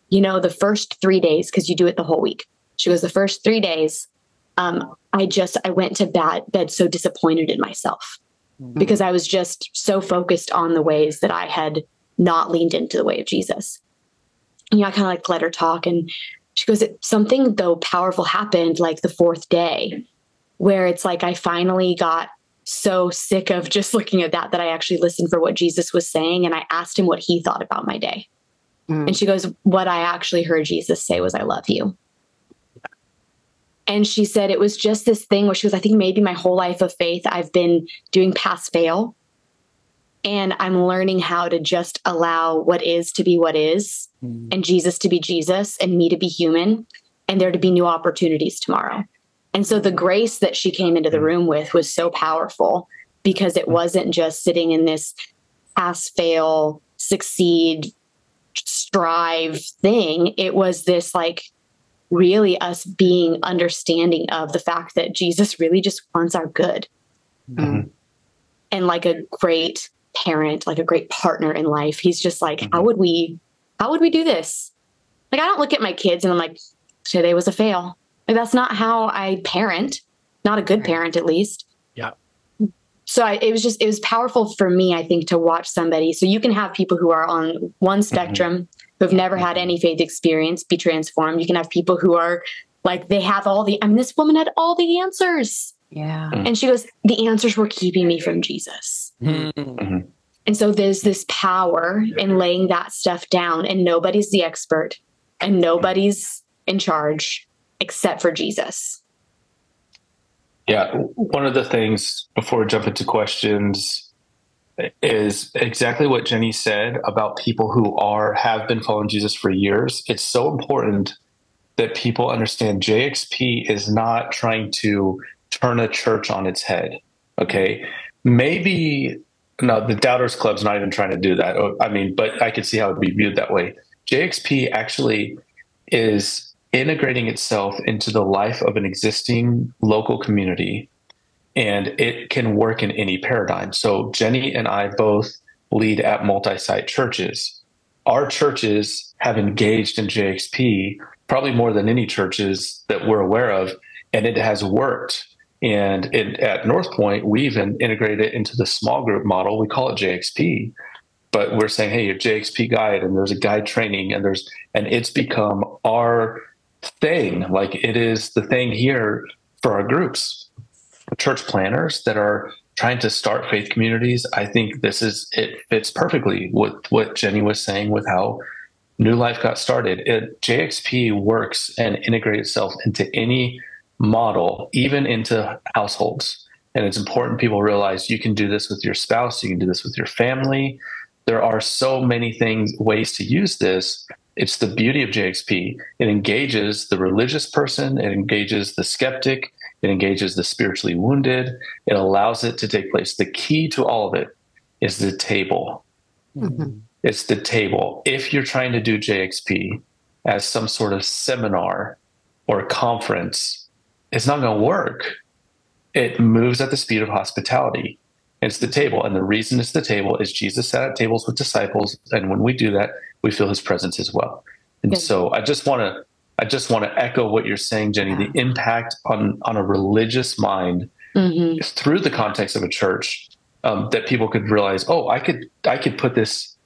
you know the first three days because you do it the whole week. She goes the first three days um, i just i went to bed, bed so disappointed in myself because I was just so focused on the ways that I had not leaned into the way of Jesus. You know, I kind of like let her talk and she goes, something though powerful happened like the fourth day where it's like I finally got so sick of just looking at that that I actually listened for what Jesus was saying and I asked him what he thought about my day. Mm. And she goes, What I actually heard Jesus say was, I love you. And she said it was just this thing where she was, I think maybe my whole life of faith, I've been doing pass fail. And I'm learning how to just allow what is to be what is, Mm. and Jesus to be Jesus, and me to be human, and there to be new opportunities tomorrow. And so the grace that she came into the room with was so powerful because it wasn't just sitting in this pass, fail, succeed, strive thing. It was this like really us being understanding of the fact that Jesus really just wants our good Mhm. and like a great parent, like a great partner in life. He's just like, how Mhm. would we, how would we do this? Like, I don't look at my kids and I'm like, today was a fail. Like, that's not how I parent, not a good parent, at least. Yeah. So I, it was just, it was powerful for me, I think, to watch somebody. So you can have people who are on one spectrum who have never had any faith experience be transformed. You can have people who are like, they have all the, I mean, this woman had all the answers. Yeah. And she goes, the answers were keeping me from Jesus. Mm. And so there's this power in laying that stuff down, and nobody's the expert and nobody's in charge except for Jesus. Yeah, one of the things before we jump into questions is exactly what Jenni said about people who are have been following Jesus for years. It's so important that people understand JXP is not trying to turn a church on its head. Okay, maybe no, the Doubters Club's not even trying to do that. Oh, I mean, but I could see how it'd be viewed that way. JXP actually is integrating itself into the life of an existing local community and it can work in any paradigm. So Jenni and I both lead at multi-site churches. Our churches have engaged in JXP probably more than any churches that we're aware of and it has worked. And it, at North Point, we even integrated it into the small group model. We call it JXP, but we're saying, hey, your JXP guide, and there's a guide training, and there's, and it's become our thing. Like it is the thing here for our groups, church planters that are trying to start faith communities. I think this is it fits perfectly with what Jenni was saying with how New Life got started. It, JXP works and integrates itself into any model, even into households. And it's important people realize you can do this with your spouse, you can do this with your family. There are so many things, ways to use this. It's the beauty of JXP. It engages the religious person, it engages the skeptic, it engages the spiritually wounded, it allows it to take place. The key to all of it is the table. Mhm. It's the table. If you're trying to do JXP as some sort of seminar or conference, it's not going to work. It moves at the speed of hospitality. It's the table. And the reason it's the table is Jesus sat at tables with disciples. And when we do that, we feel his presence as well. And Good. so I just want to I just want to echo what you're saying, Jenni, the impact on on a religious mind Mhm. through the context of a church um, that people could realize, oh, I could I could put this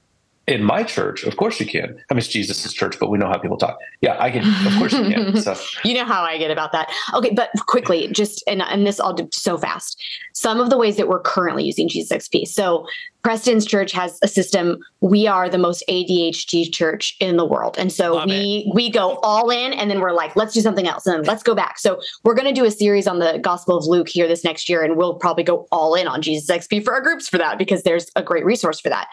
in my church. Of course you can. I mean, it's Jesus' church, but we know how people talk. Yeah, I can. Of course you can. So You know how I get about that. Okay, but quickly, just and, and this I'll so fast. Some of the ways that we're currently using Jesus XP. So Preston's church has a system. We are the most ADHD church in the world, and so Love we we go all in, and then we're like, let's do something else, and then let's go back. So we're going to do a series on the Gospel of Luke here this next year, and we'll probably go all in on Jesus XP for our groups for that because there's a great resource for that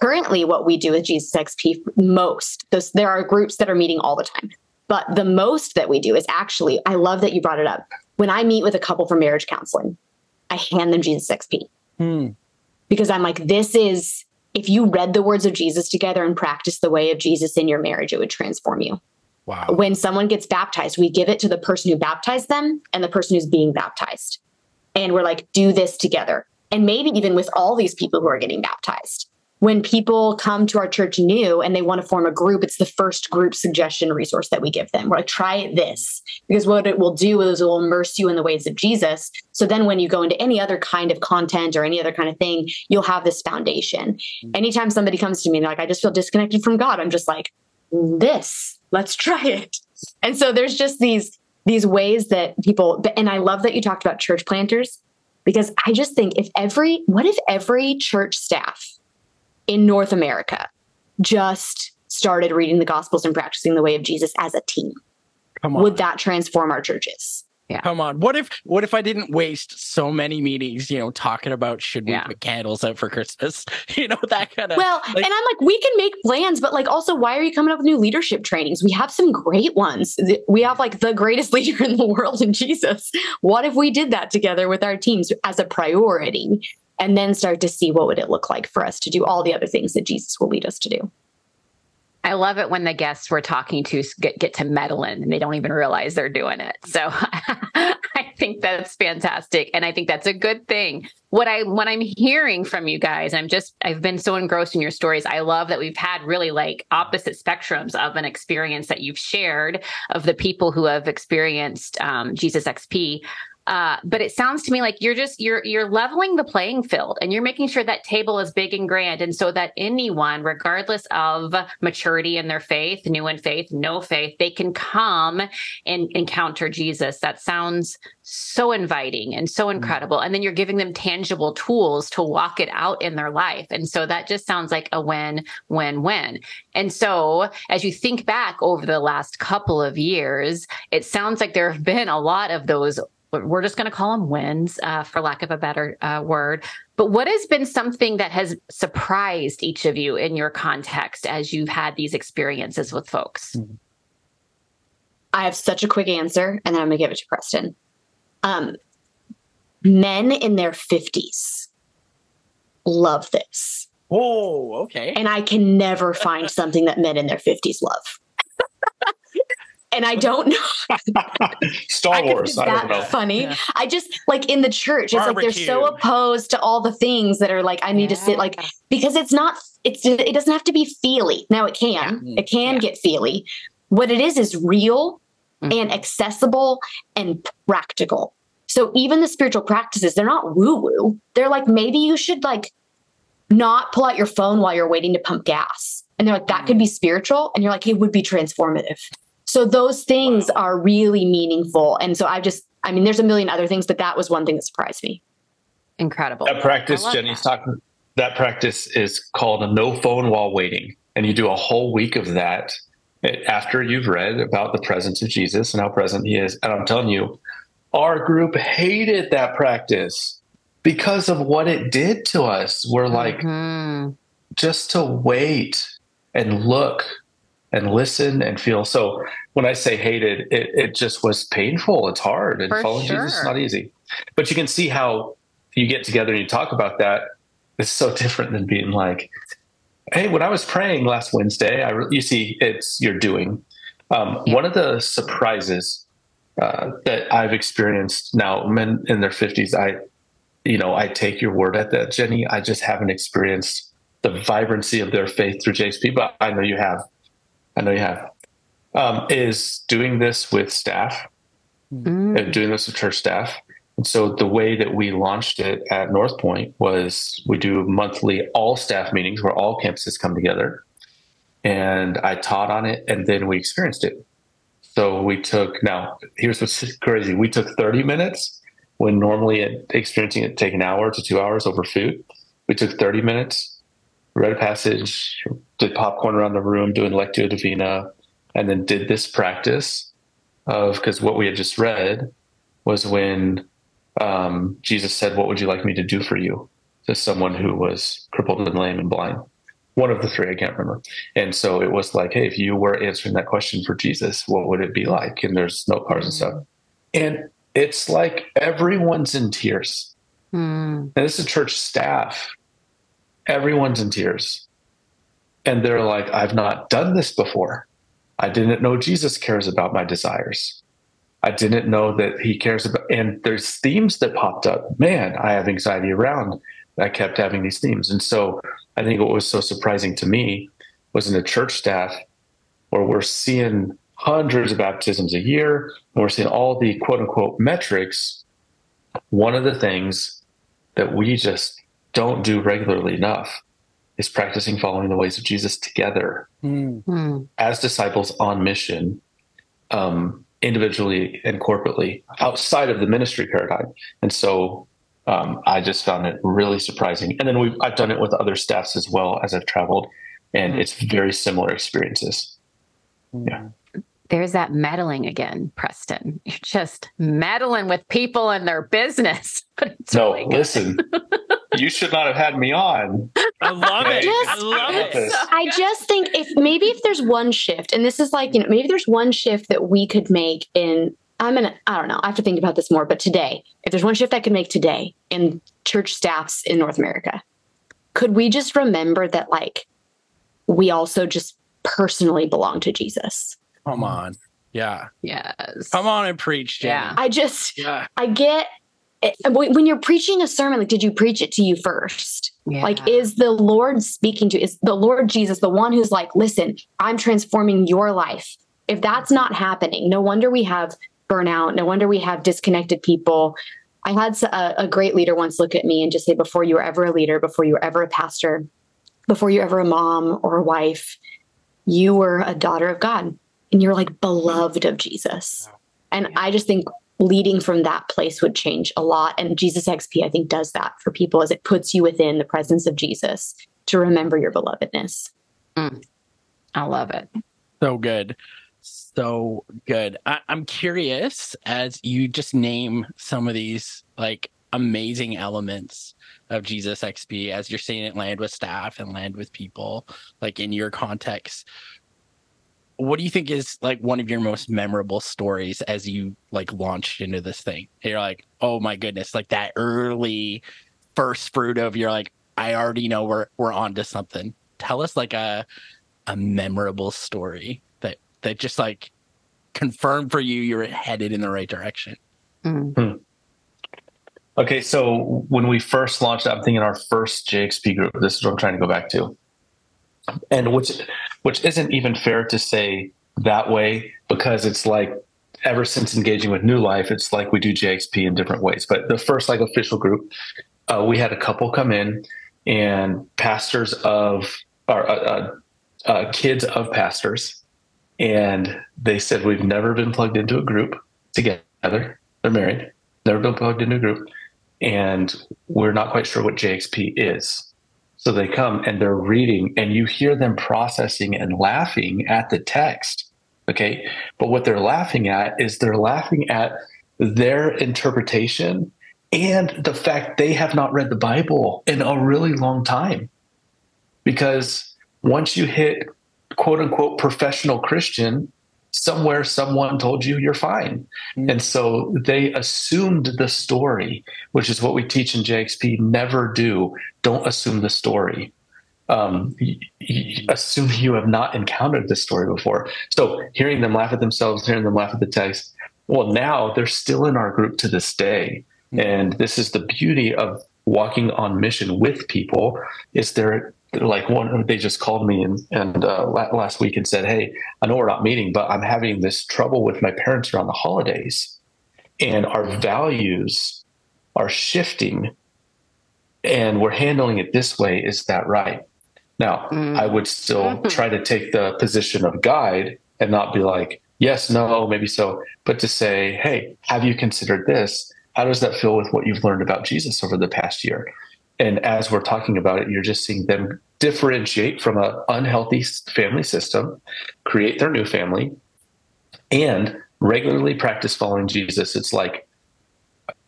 currently what we do with Jesus XP most, those, there are groups that are meeting all the time. But the most that we do is actually, I love that you brought it up. When I meet with a couple for marriage counseling, I hand them Jesus XP Hmm. because I'm like, this is, if you read the words of Jesus together and practice the way of Jesus in your marriage, it would transform you. Wow. When someone gets baptized, we give it to the person who baptized them and the person who's being baptized. And we're like, do this together. And maybe even with all these people who are getting baptized when people come to our church new and they want to form a group, it's the first group suggestion resource that we give them. We're like, try this. Because what it will do is it will immerse you in the ways of Jesus. So then when you go into any other kind of content or any other kind of thing, you'll have this foundation. Mm. Anytime somebody comes to me and they're like, I just feel disconnected from God, I'm just like, this, let's try it. And so there's just these these ways that people and I love that you talked about church planters because I just think if every, what if every church staff in North America just started reading the Gospels and practicing the way of Jesus as a team? Come on. Would that transform our churches? Come on. What if what if I didn't waste so many meetings, you know, talking about should we Yeah. put candles out for Christmas? You know, that kind of Well, like- and I'm like, we can make plans, but like, also, why are you coming up with new leadership trainings? We have some great ones. We have like the greatest leader in the world in Jesus. What if we did that together with our teams as a priority and then start to see what would it look like for us to do all the other things that Jesus will lead us to do? I love it when the guests we're talking to get, get to meddle in and they don't even realize they're doing it. So I think that's fantastic. And I think that's a good thing. What I what I'm hearing from you guys, I'm just I've been so engrossed in your stories. I love that we've had really like opposite spectrums of an experience that you've shared of the people who have experienced um, Jesus XP. Uh, but it sounds to me like you're just you're you're leveling the playing field and you're making sure that table is big and grand. And so that anyone regardless of maturity in their faith new in faith no faith they can come and encounter jesus. That sounds so inviting and so incredible. And then you're giving them tangible tools to walk it out in their life. And so that just sounds like a win win win. And so as you think back over the last couple of years it sounds like there have been a lot of those we're just going to call them wins uh, for lack of a better uh, word but what has been something that has surprised each of you in your context as you've had these experiences with folks I have such a quick answer, and then I'm going to give it to Preston. Um, men in their 50s love this. oh okay. And I can never find something that men in their 50s love. and I don't know Star Wars. is I that don't know. funny. Yeah. I just like in the church, it's like they're so opposed to all the things that are like, I need to sit like because it's not it's it doesn't have to be feely. Now it can. Yeah. It can Yeah. get feely. What it is is real Mhm. and accessible and practical. So even the spiritual practices, they're not woo-woo. They're like maybe you should like not pull out your phone while you're waiting to pump gas. And they're like, that could be spiritual. And you're like, it would be transformative. So those things are really meaningful. And so I just, I mean, there's a million other things, but that was one thing that surprised me. incredible That practice I Jenni's that. talking. That practice is called a no phone while waiting, and you do a whole week of that eh, after you've read about the presence of Jesus and how present He is. And I'm telling you, our group hated that practice because of what it did to us. We're like, Mhm. just to wait and look and listen and feel. So when I say hated, it, it just was painful. It's hard. And For following Jesus is not easy. But you can see how you get together and you talk about that. It's so different than being like, hey, when I was praying last Wednesday, I re-, you see it's you're doing. Um, Yeah. One of the surprises uh, that I've experienced now, men in their 50s, I, you know, I take your word at that, Jenni. I just haven't experienced the vibrancy of their faith through JXP, but I know you have. I know you have. Um, is doing this with staff, Mm. and doing this with church staff. And so the way that we launched it at North Point was we do monthly all staff meetings where all campuses come together. And I taught on it and then we experienced it. So we took now here's what's crazy. We took 30 minutes when normally it, experiencing it take an hour to two hours over food. We took 30 minutes, read a passage, did popcorn around the room, doing Lectio Divina, and then did this practice of because what we had just read was when um, Jesus said, What would you like me to do for you? to someone who was crippled and lame and blind. One of the three, I can't remember. And so it was like, Hey, if you were answering that question for Jesus, what would it be like? And there's note cards and stuff. And it's like everyone's in tears. Mm. And this is church staff. Everyone's in tears. And they're like, I've not done this before. I didn't know Jesus cares about my desires. I didn't know that he cares about, and there's themes that popped up. Man, I have anxiety around. I kept having these themes. And so I think what was so surprising to me was in the church staff where we're seeing hundreds of baptisms a year, and we're seeing all the quote unquote metrics. One of the things that we just don't do regularly enough is practicing following the ways of Jesus together. Mm. as disciples on mission, um, individually and corporately, outside of the ministry paradigm. And so um, I just found it really surprising. And then we I've done it with other staffs as well as I've traveled, and mm-hmm. it's very similar experiences. Yeah. There's that meddling again, Preston. You're just meddling with people and their business. But it's no, really listen. you should not have had me on. I love it. Just, I love it. I just think if maybe if there's one shift, and this is like, you know, maybe there's one shift that we could make in I'm gonna, I don't know, I have to think about this more, but today, if there's one shift I could make today in church staffs in North America, could we just remember that like we also just personally belong to Jesus? Come on. Yeah. Yes. Come on and preach, Jenni. Yeah. I just, yeah. I get Eh, eh, when you're preaching a sermon, like, did you preach it to you first? Yeah. Like, is the Lord speaking to, is the Lord Jesus the one who's like, listen, I'm transforming your life? If that's not happening, no wonder we have burnout. No wonder we have disconnected people. I had a, a, great leader once look at me and just say, before you were ever a leader, before you were ever a pastor, before you're ever a mom or a wife, you were a daughter of God and you're like beloved of Jesus. And I just think leading from that place would change a lot. And Jesus XP, I think, does that for people as it puts you within the presence of Jesus to remember your belovedness. Mm. I love it. So good so good. I, am curious as you just name some of these like amazing elements of Jesus XP as you're seeing it land with staff and land with people, like in your context. What do you think is like one of your most memorable stories as you like launched into this thing? You're like, oh my goodness, like that early first fruit of you're like, I already know we're we're onto something. Tell us like a a memorable story that that just like confirmed for you you're headed in the right direction. Mm-hmm. Hmm. Okay, so when we first launched, I'm thinking our first JXP group. This is what I'm trying to go back to, and which which isn't even fair to say that way because it's like ever since engaging with New Life, it's like we do JXP in different ways. But the first like official group, uh, we had a couple come in and pastors of or uh, uh, uh kids of pastors and they said we've never been plugged into a group together. They're married, never been plugged into a group, and we're not quite sure what JXP is. So they come and they're reading, and you hear them processing and laughing at the text. Okay. But what they're laughing at is they're laughing at their interpretation and the fact they have not read the Bible in a really long time. Because once you hit quote unquote professional Christian, somewhere someone told you you're fine. Mm-hmm. And so they assumed the story, which is what we teach in JXP never do. Don't assume the story. Um, y- y- assume you have not encountered this story before. So hearing them laugh at themselves, hearing them laugh at the text, well, now they're still in our group to this day. Mm-hmm. And this is the beauty of walking on mission with people is they're like one they just called me and, and uh, last week and said hey i know we're not meeting but i'm having this trouble with my parents around the holidays and our values are shifting and we're handling it this way is that right now mm. i would still mm-hmm. try to take the position of guide and not be like yes no maybe so but to say hey have you considered this how does that feel with what you've learned about jesus over the past year and as we're talking about it, you're just seeing them differentiate from an unhealthy family system, create their new family, and regularly practice following Jesus. It's like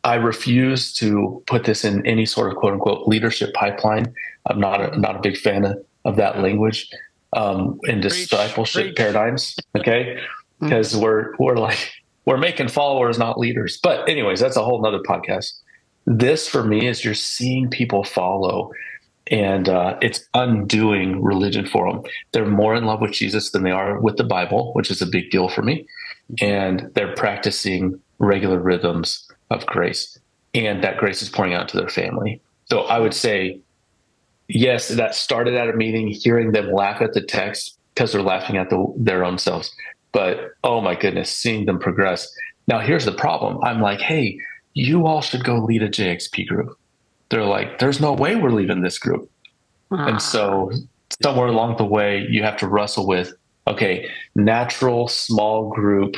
I refuse to put this in any sort of quote unquote leadership pipeline. I'm not a, not a big fan of, of that language um, in discipleship preach. paradigms. Okay, because mm-hmm. we're we're like we're making followers, not leaders. But anyways, that's a whole nother podcast this for me is you're seeing people follow and uh, it's undoing religion for them. They're more in love with Jesus than they are with the Bible, which is a big deal for me. And they're practicing regular rhythms of grace, and that grace is pouring out to their family. So I would say, yes, that started at a meeting, hearing them laugh at the text because they're laughing at the, their own selves. But oh my goodness, seeing them progress. Now, here's the problem I'm like, hey, you all should go lead a JXP group. They're like, there's no way we're leaving this group. And so ah. somewhere along the way, you have to wrestle with, okay, natural small group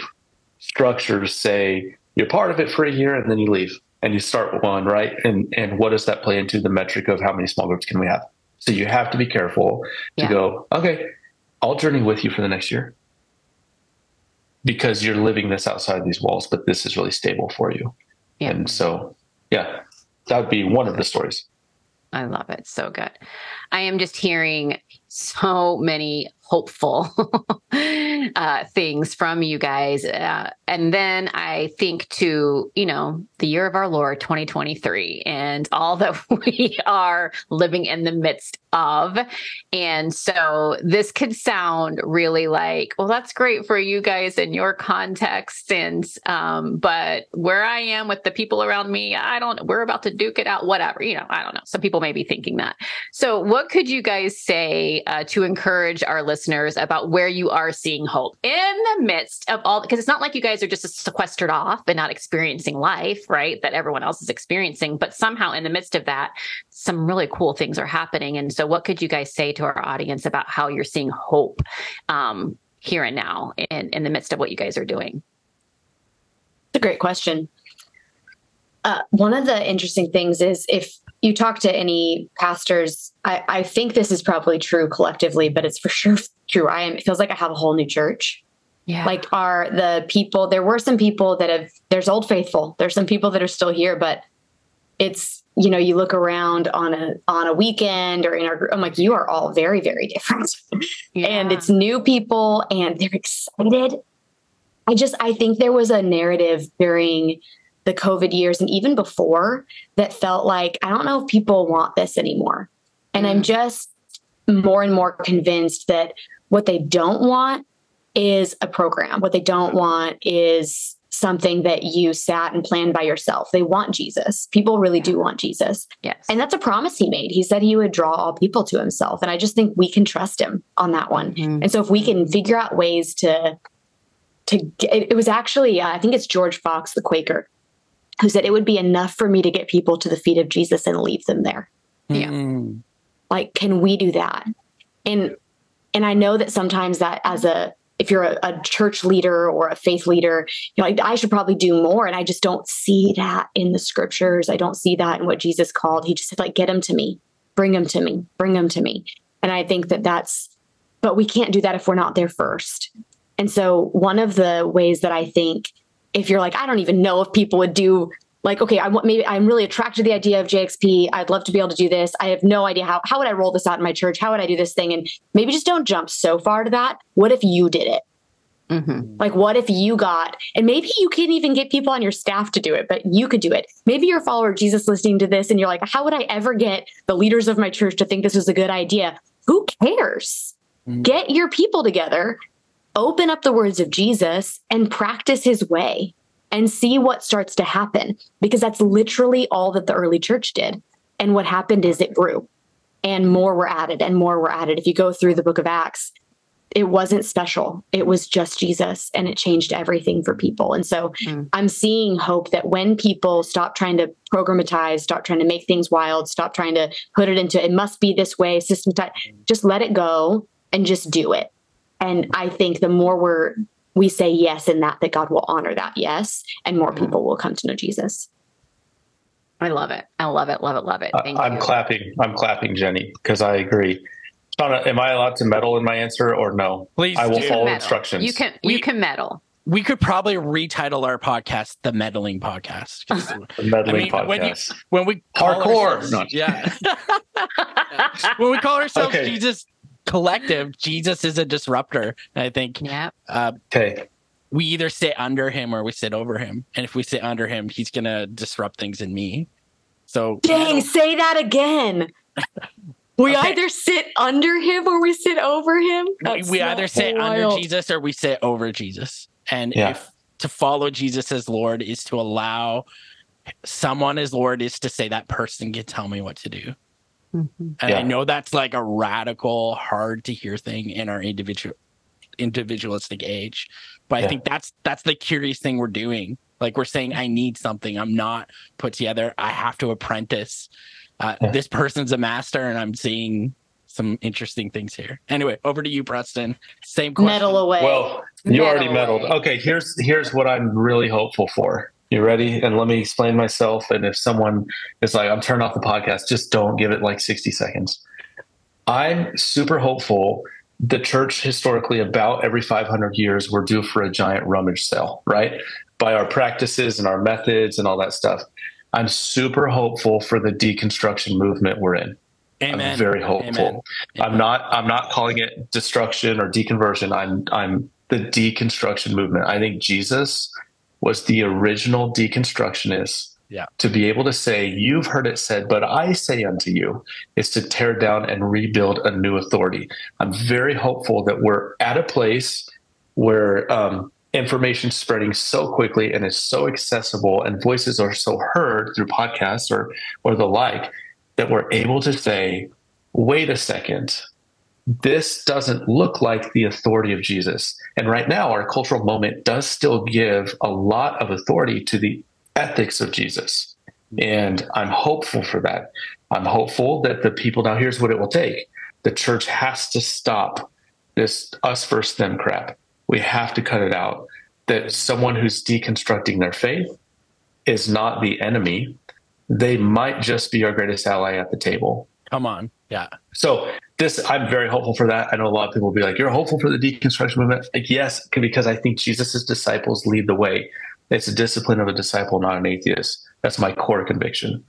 structures say you're part of it for a year and then you leave. and you start one, right? And and what does that play into the metric of how many small groups can we have? So you have to be careful to Yeah. go, okay, I'll journey with you for the next year. Because you're living this outside these walls, but this is really stable for you. Yeah. And so, yeah, that would be one of the stories. I love it. So good. I am just hearing so many hopeful uh, things from you guys. Uh, and then I think to, you know, the year of our Lord 2023 and all that we are living in the midst of. And so this could sound really like, well, that's great for you guys in your context. And, um, but where I am with the people around me, I don't, we're about to duke it out, whatever, you know, I don't know. Some people may be thinking that. So what could you guys say uh, to encourage our listeners about where you are seeing hope in the midst of all, because it's not like you guys are just sequestered off and not experiencing life, right? That everyone else is experiencing, but somehow in the midst of that, some really cool things are happening. And so, what could you guys say to our audience about how you're seeing hope um, here and now in, in the midst of what you guys are doing? It's a great question. Uh, one of the interesting things is if you talk to any pastors, I, I think this is probably true collectively, but it's for sure true. I am. It feels like I have a whole new church. Yeah. Like, are the people? There were some people that have. There's old faithful. There's some people that are still here, but it's you know you look around on a on a weekend or in our group. I'm like, you are all very very different and it's new people and they're excited. I just I think there was a narrative during the COVID years and even before that felt like I don't know if people want this anymore. And I'm just more and more convinced that what they don't want is a program. What they don't want is something that you sat and planned by yourself. They want Jesus. People really do want Jesus. yes. And that's a promise he made. He said he would draw all people to himself. And I just think we can trust him on that one. Mhm. And so if we can figure out ways to to get, it was actually uh, I think it's George Fox the Quaker who said it would be enough for me to get people to the feet of Jesus and leave them there. Yeah. Mm. Like can we do that? And and I know that sometimes that as a if you're a, a church leader or a faith leader, you know, I, I should probably do more. And I just don't see that in the scriptures. I don't see that in what Jesus called. He just said, like, get them to me, bring them to me, bring them to me. And I think that that's, but we can't do that if we're not there first. And so one of the ways that I think, if you're like, I don't even know if people would do like, okay, I want maybe I'm really attracted to the idea of JXP. I'd love to be able to do this. I have no idea how how would I roll this out in my church? How would I do this thing? And maybe just don't jump so far to that. What if you did it? Mhm. Like, what if you got, and maybe you can even get people on your staff to do it, but you could do it. Maybe you're a follower of Jesus listening to this and you're like, how would I ever get the leaders of my church to think this was a good idea? Who cares? Mm. Get your people together, open up the words of Jesus, and practice his way and see what starts to happen. Because that's literally all that the early church did. And what happened is it grew and more were added and more were added. If you go through the book of Acts, it wasn't special. It was just Jesus and it changed everything for people. And so Mm. I'm seeing hope that when people stop trying to programatize, stop trying to make things wild, stop trying to put it into it must be this way, systematize, just let it go and just do it. And I think the more we're we say yes in that, that God will honor that yes, and more mm-hmm. people will come to know Jesus. I love it. I love it. Love it. Love it. I- Thank I'm you. clapping. I'm clapping, Jenni, because I agree. Shauna, am I allowed to meddle in my answer or no? Please I will do. Follow meddle. instructions. You can We- you can meddle. We could probably retitle our podcast the Meddling Podcast. 'cause The meddling I mean, when you- podcast. when we call Hardcore. ourselves- No. yeah. when we call ourselves Okay. Jesus Collective, Jesus is a disruptor. And I think yeah. uh, Okay. we either sit under him or we sit over him. And if we sit under him, he's gonna disrupt things in me. So Dang, say that again. We Okay. either sit under him or we sit over him. we, That's we not either sit under. Jesus or we sit over Jesus. And Yeah. if to follow Jesus as Lord is to allow someone as Lord is to say that person can tell me what to do. Mhm. And Yeah. I know that's like a radical, hard to hear thing in our individual individualistic age. But I think that's that's the curious thing we're doing. Like we're saying, I need something. I'm not put together. I have to apprentice. Uh, Yeah. This person's a master, and I'm seeing some interesting things here. Anyway, over to you, Preston. Same question. Meddle away. Well, you already meddled. away. Okay, here's here's what I'm really hopeful for. You ready? And let me explain myself. And if someone is like, I'm turning off the podcast, just don't give it like 60 seconds. I'm super hopeful. The church historically, about every 500 years, we're due for a giant rummage sale, right? By our practices and our methods and all that stuff. I'm super hopeful for the deconstruction movement we're in. Amen. I'm very hopeful. Amen. I'm not I'm not calling it destruction or deconversion. I'm I'm the deconstruction movement. I think Jesus was the original deconstructionist. Yeah. To be able to say, you've heard it said, but I say unto you, is to tear down and rebuild a new authority. I'm very hopeful that we're at a place where um, information spreading so quickly and is so accessible and voices are so heard through podcasts or or the like that we're able to say wait a second this doesn't look like the authority of Jesus and right now our cultural moment does still give a lot of authority to the ethics of Jesus and I'm hopeful for that I'm hopeful that the people now here's what it will take the church has to stop this us versus them crap we have to cut it out. That someone who's deconstructing their faith is not the enemy. They might just be our greatest ally at the table. Come on. Yeah. So this, I'm very hopeful for that. I know a lot of people will be like, "You're hopeful for the deconstruction movement." Like, yes, because I think Jesus' disciples lead the way. It's a discipline of a disciple, not an atheist. That's my core conviction.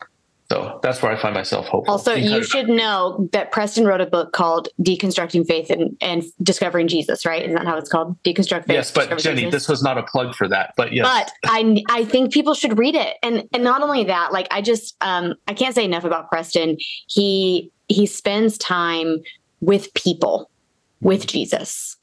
So that's where I find myself hopeful. Also, you should know that Preston wrote a book called Deconstructing Faith and, and Discovering Jesus, right? Isn't that how it's called? Deconstruct Faith. Yes, but Jenni, Jesus? this was not a plug for that. But yes, But I I think people should read it. And and not only that, like I just um I can't say enough about Preston. He he spends time with people, with Jesus.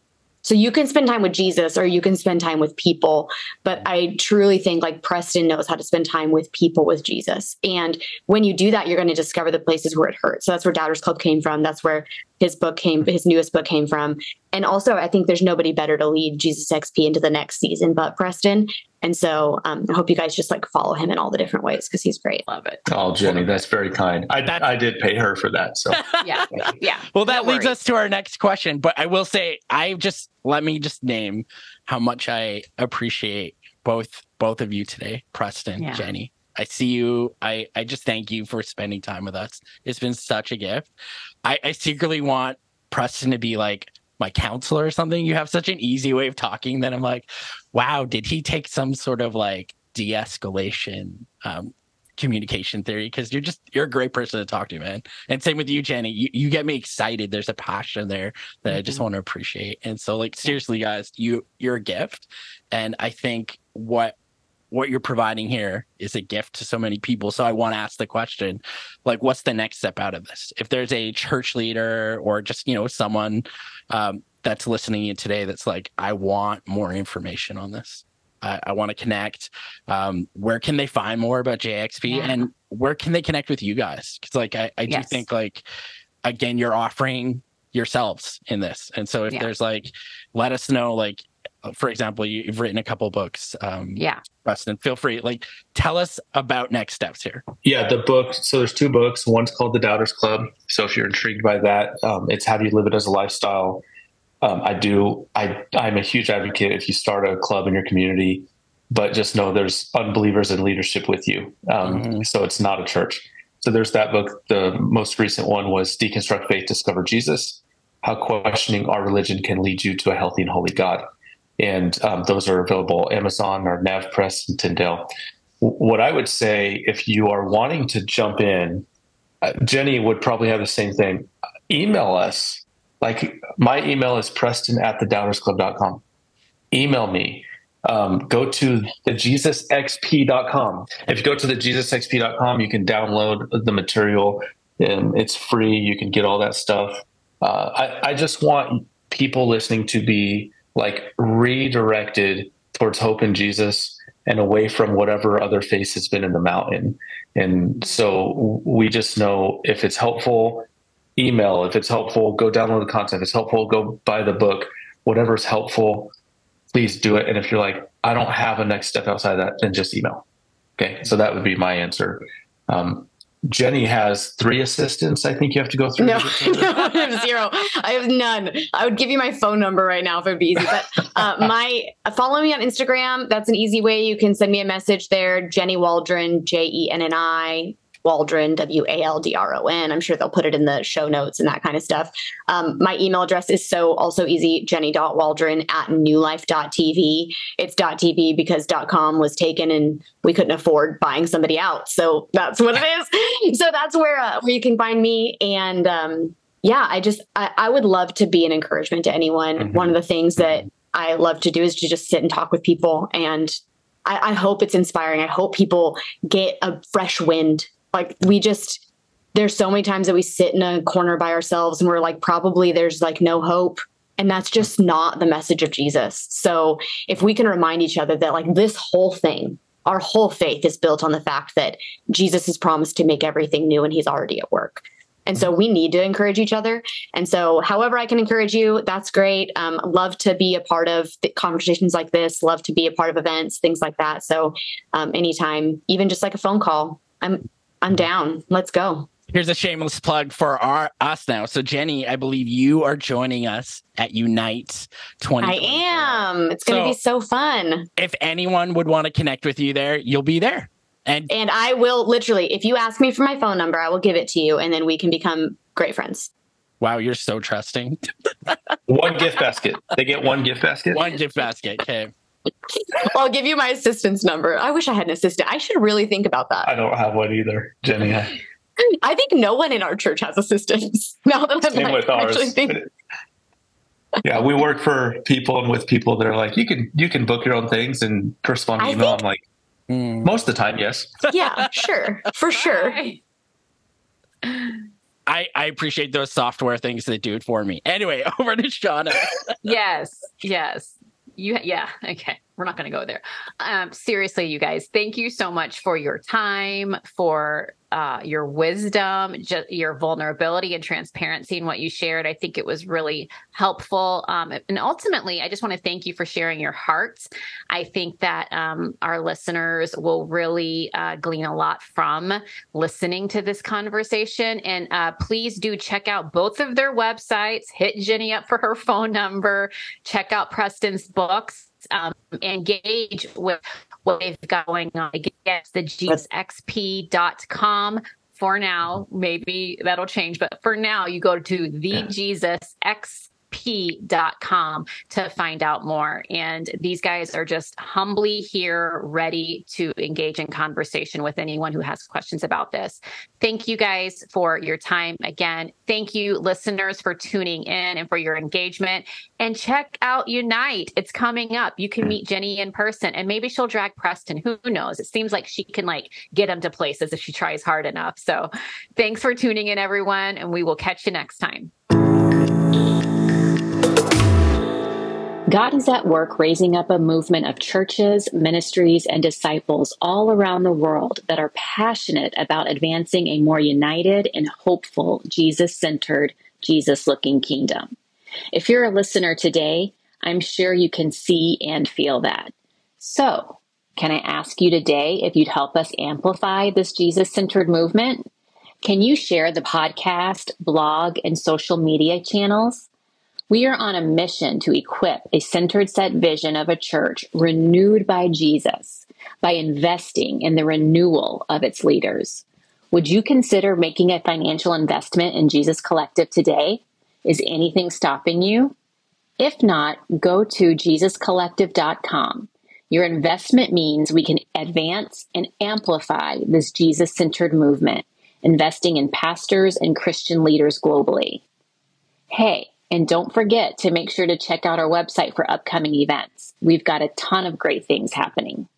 So you can spend time with Jesus or you can spend time with people, but I truly think like Preston knows how to spend time with people with Jesus. And when you do that, you're going to discover the places where it hurts. So that's where Doubters Club came from. That's where his book came, his newest book came from. And also, I think there's nobody better to lead Jesus XP into the next season but Preston. And so um, I hope you guys just like follow him in all the different ways because he's great. Love it. oh, Jenni, that's very kind. I, That's- I did pay her for that. So Yeah. Yeah. Well, that No leads worries. us to our next question. But I will say, I just let me just name how much I appreciate both both of you today, Preston, Yeah. Jenni. I see you. I I just thank you for spending time with us. It's been such a gift. I, I secretly want Preston to be like my counselor or something. You have such an easy way of talking that I'm like, wow, did he take some sort of like de-escalation um, communication theory? Because you're just you're a great person to talk to, man. And same with you, Jenni. You, you get me excited. There's a passion there that I just want to appreciate. And so, like, seriously, guys, you you're a gift. And I think what what you're providing here is a gift to so many people. So I want to ask the question, like, what's the next step out of this? If there's a church leader or just, you know, someone um, that's listening in today that's like, I want more information on this. I, I want to connect. Um, where can they find more about JXP Yeah. and where can they connect with you guys? Because like I, I do Yes. think like again, you're offering yourselves in this. And so if Yeah. there's like, let us know, like, for example, you, you've written a couple books. Um, Yeah. Preston, feel free. Like, tell us about next steps here. Yeah, the book. So there's two books. One's called The Doubters Club. So if you're intrigued by that, um, it's how do you live it as a lifestyle. Um, I do. I I'm a huge advocate if you start a club in your community, but just know there's unbelievers in leadership with you. Um, Mhm. So it's not a church. So there's that book. The most recent one was Deconstruct Faith, Discover Jesus: How Questioning Our Religion Can Lead You to a Healthy and Holy God. And um, those are available Amazon or NavPress and Tyndale what I would say if you are wanting to jump in, uh, Jenni would probably have the same thing. Email us. Like my email is preston at thedoubtersclub.com. Email me. Um, go to the jesusxp.com. If you go to the jesusxp.com, you can download the material. And it's free. You can get all that stuff. Uh, I, I just want people listening to be like redirected towards hope in Jesus and away from whatever other face has been in the mountain. And so we just know if it's helpful, email. If it's helpful, go download the content. If it's helpful, go buy the book. Whatever is helpful, please do it. And if you're like, I don't have a next step outside of that, then just email. Okay. So that would be my answer. Um, Jenni has three assistants. I think you have to go through. No, no, I have zero. I have none. I would give you my phone number right now if it would be easy. But uh, my follow me on Instagram. That's an easy way. You can send me a message there. Jenni Waldron, J E N N I Waldron, W A L D R O N. I'm sure they'll put it in the show notes and that kind of stuff. Um, my email address is so also easy jenni.waldron at newlife.tv. It's .tv because .com was taken and we couldn't afford buying somebody out. So that's what it is. so that's where, uh, where you can find me. And um, yeah, I just, I, I, would love to be an encouragement to anyone. Mm-hmm. One of the things that I love to do is to just sit and talk with people and I, I, hope it's inspiring. I hope people get a fresh wind like we just there's so many times that we sit in a corner by ourselves and we're like probably there's like no hope and that's just not the message of Jesus. So if we can remind each other that like this whole thing our whole faith is built on the fact that Jesus has promised to make everything new and he's already at work. And so we need to encourage each other. And so, however, I can encourage you, that's great. Um, love to be a part of conversations like this, love to be a part of events, things like that. So, um, anytime, even just like a phone call, I'm I'm down. Let's go. Here's a shameless plug for our us now. So Jenni, I believe you are joining us at Unite 20. I am. It's going to so, be so fun. If anyone would want to connect with you there, you'll be there. And and I will literally, if you ask me for my phone number, I will give it to you, and then we can become great friends. Wow, you're so trusting. one gift basket. They get one gift basket. One gift basket. Okay. I'll give you my assistant's number. I wish I had an assistant. I should really think about that. I don't have one either, Jenni. I think no one in our church has assistants. Now that I'm Same like, with ours. yeah, we work for people and with people that are like, you can you can book your own things and correspond to email. Think, I'm like, mm. most of the time, yes. Yeah, sure, for sure. I, I appreciate those software things that do it for me. Anyway, over to Shauna. yes, yes you yeah okay we're not going to go there um, seriously you guys thank you so much for your time for uh, your wisdom, just your vulnerability and transparency in what you shared. I think it was really helpful. Um, and ultimately, I just want to thank you for sharing your hearts. I think that um, our listeners will really uh, glean a lot from listening to this conversation. And uh, please do check out both of their websites. Hit Jenni up for her phone number. Check out Preston's books. Um, engage with what they've got going on. Again, the jesusxp.com for now. Maybe that'll change, but for now, you go to the yeah. Jesus X p.com to find out more. And these guys are just humbly here, ready to engage in conversation with anyone who has questions about this. Thank you guys for your time again. Thank you, listeners, for tuning in and for your engagement. And check out Unite. It's coming up. You can meet Jenni in person and maybe she'll drag Preston. Who knows? It seems like she can like get him to places if she tries hard enough. So thanks for tuning in, everyone. And we will catch you next time. God is at work raising up a movement of churches, ministries, and disciples all around the world that are passionate about advancing a more united and hopeful, Jesus centered, Jesus looking kingdom. If you're a listener today, I'm sure you can see and feel that. So, can I ask you today if you'd help us amplify this Jesus centered movement? Can you share the podcast, blog, and social media channels? We are on a mission to equip a centered set vision of a church renewed by Jesus by investing in the renewal of its leaders. Would you consider making a financial investment in Jesus Collective today? Is anything stopping you? If not, go to jesuscollective.com. Your investment means we can advance and amplify this Jesus centered movement, investing in pastors and Christian leaders globally. Hey, and don't forget to make sure to check out our website for upcoming events. We've got a ton of great things happening.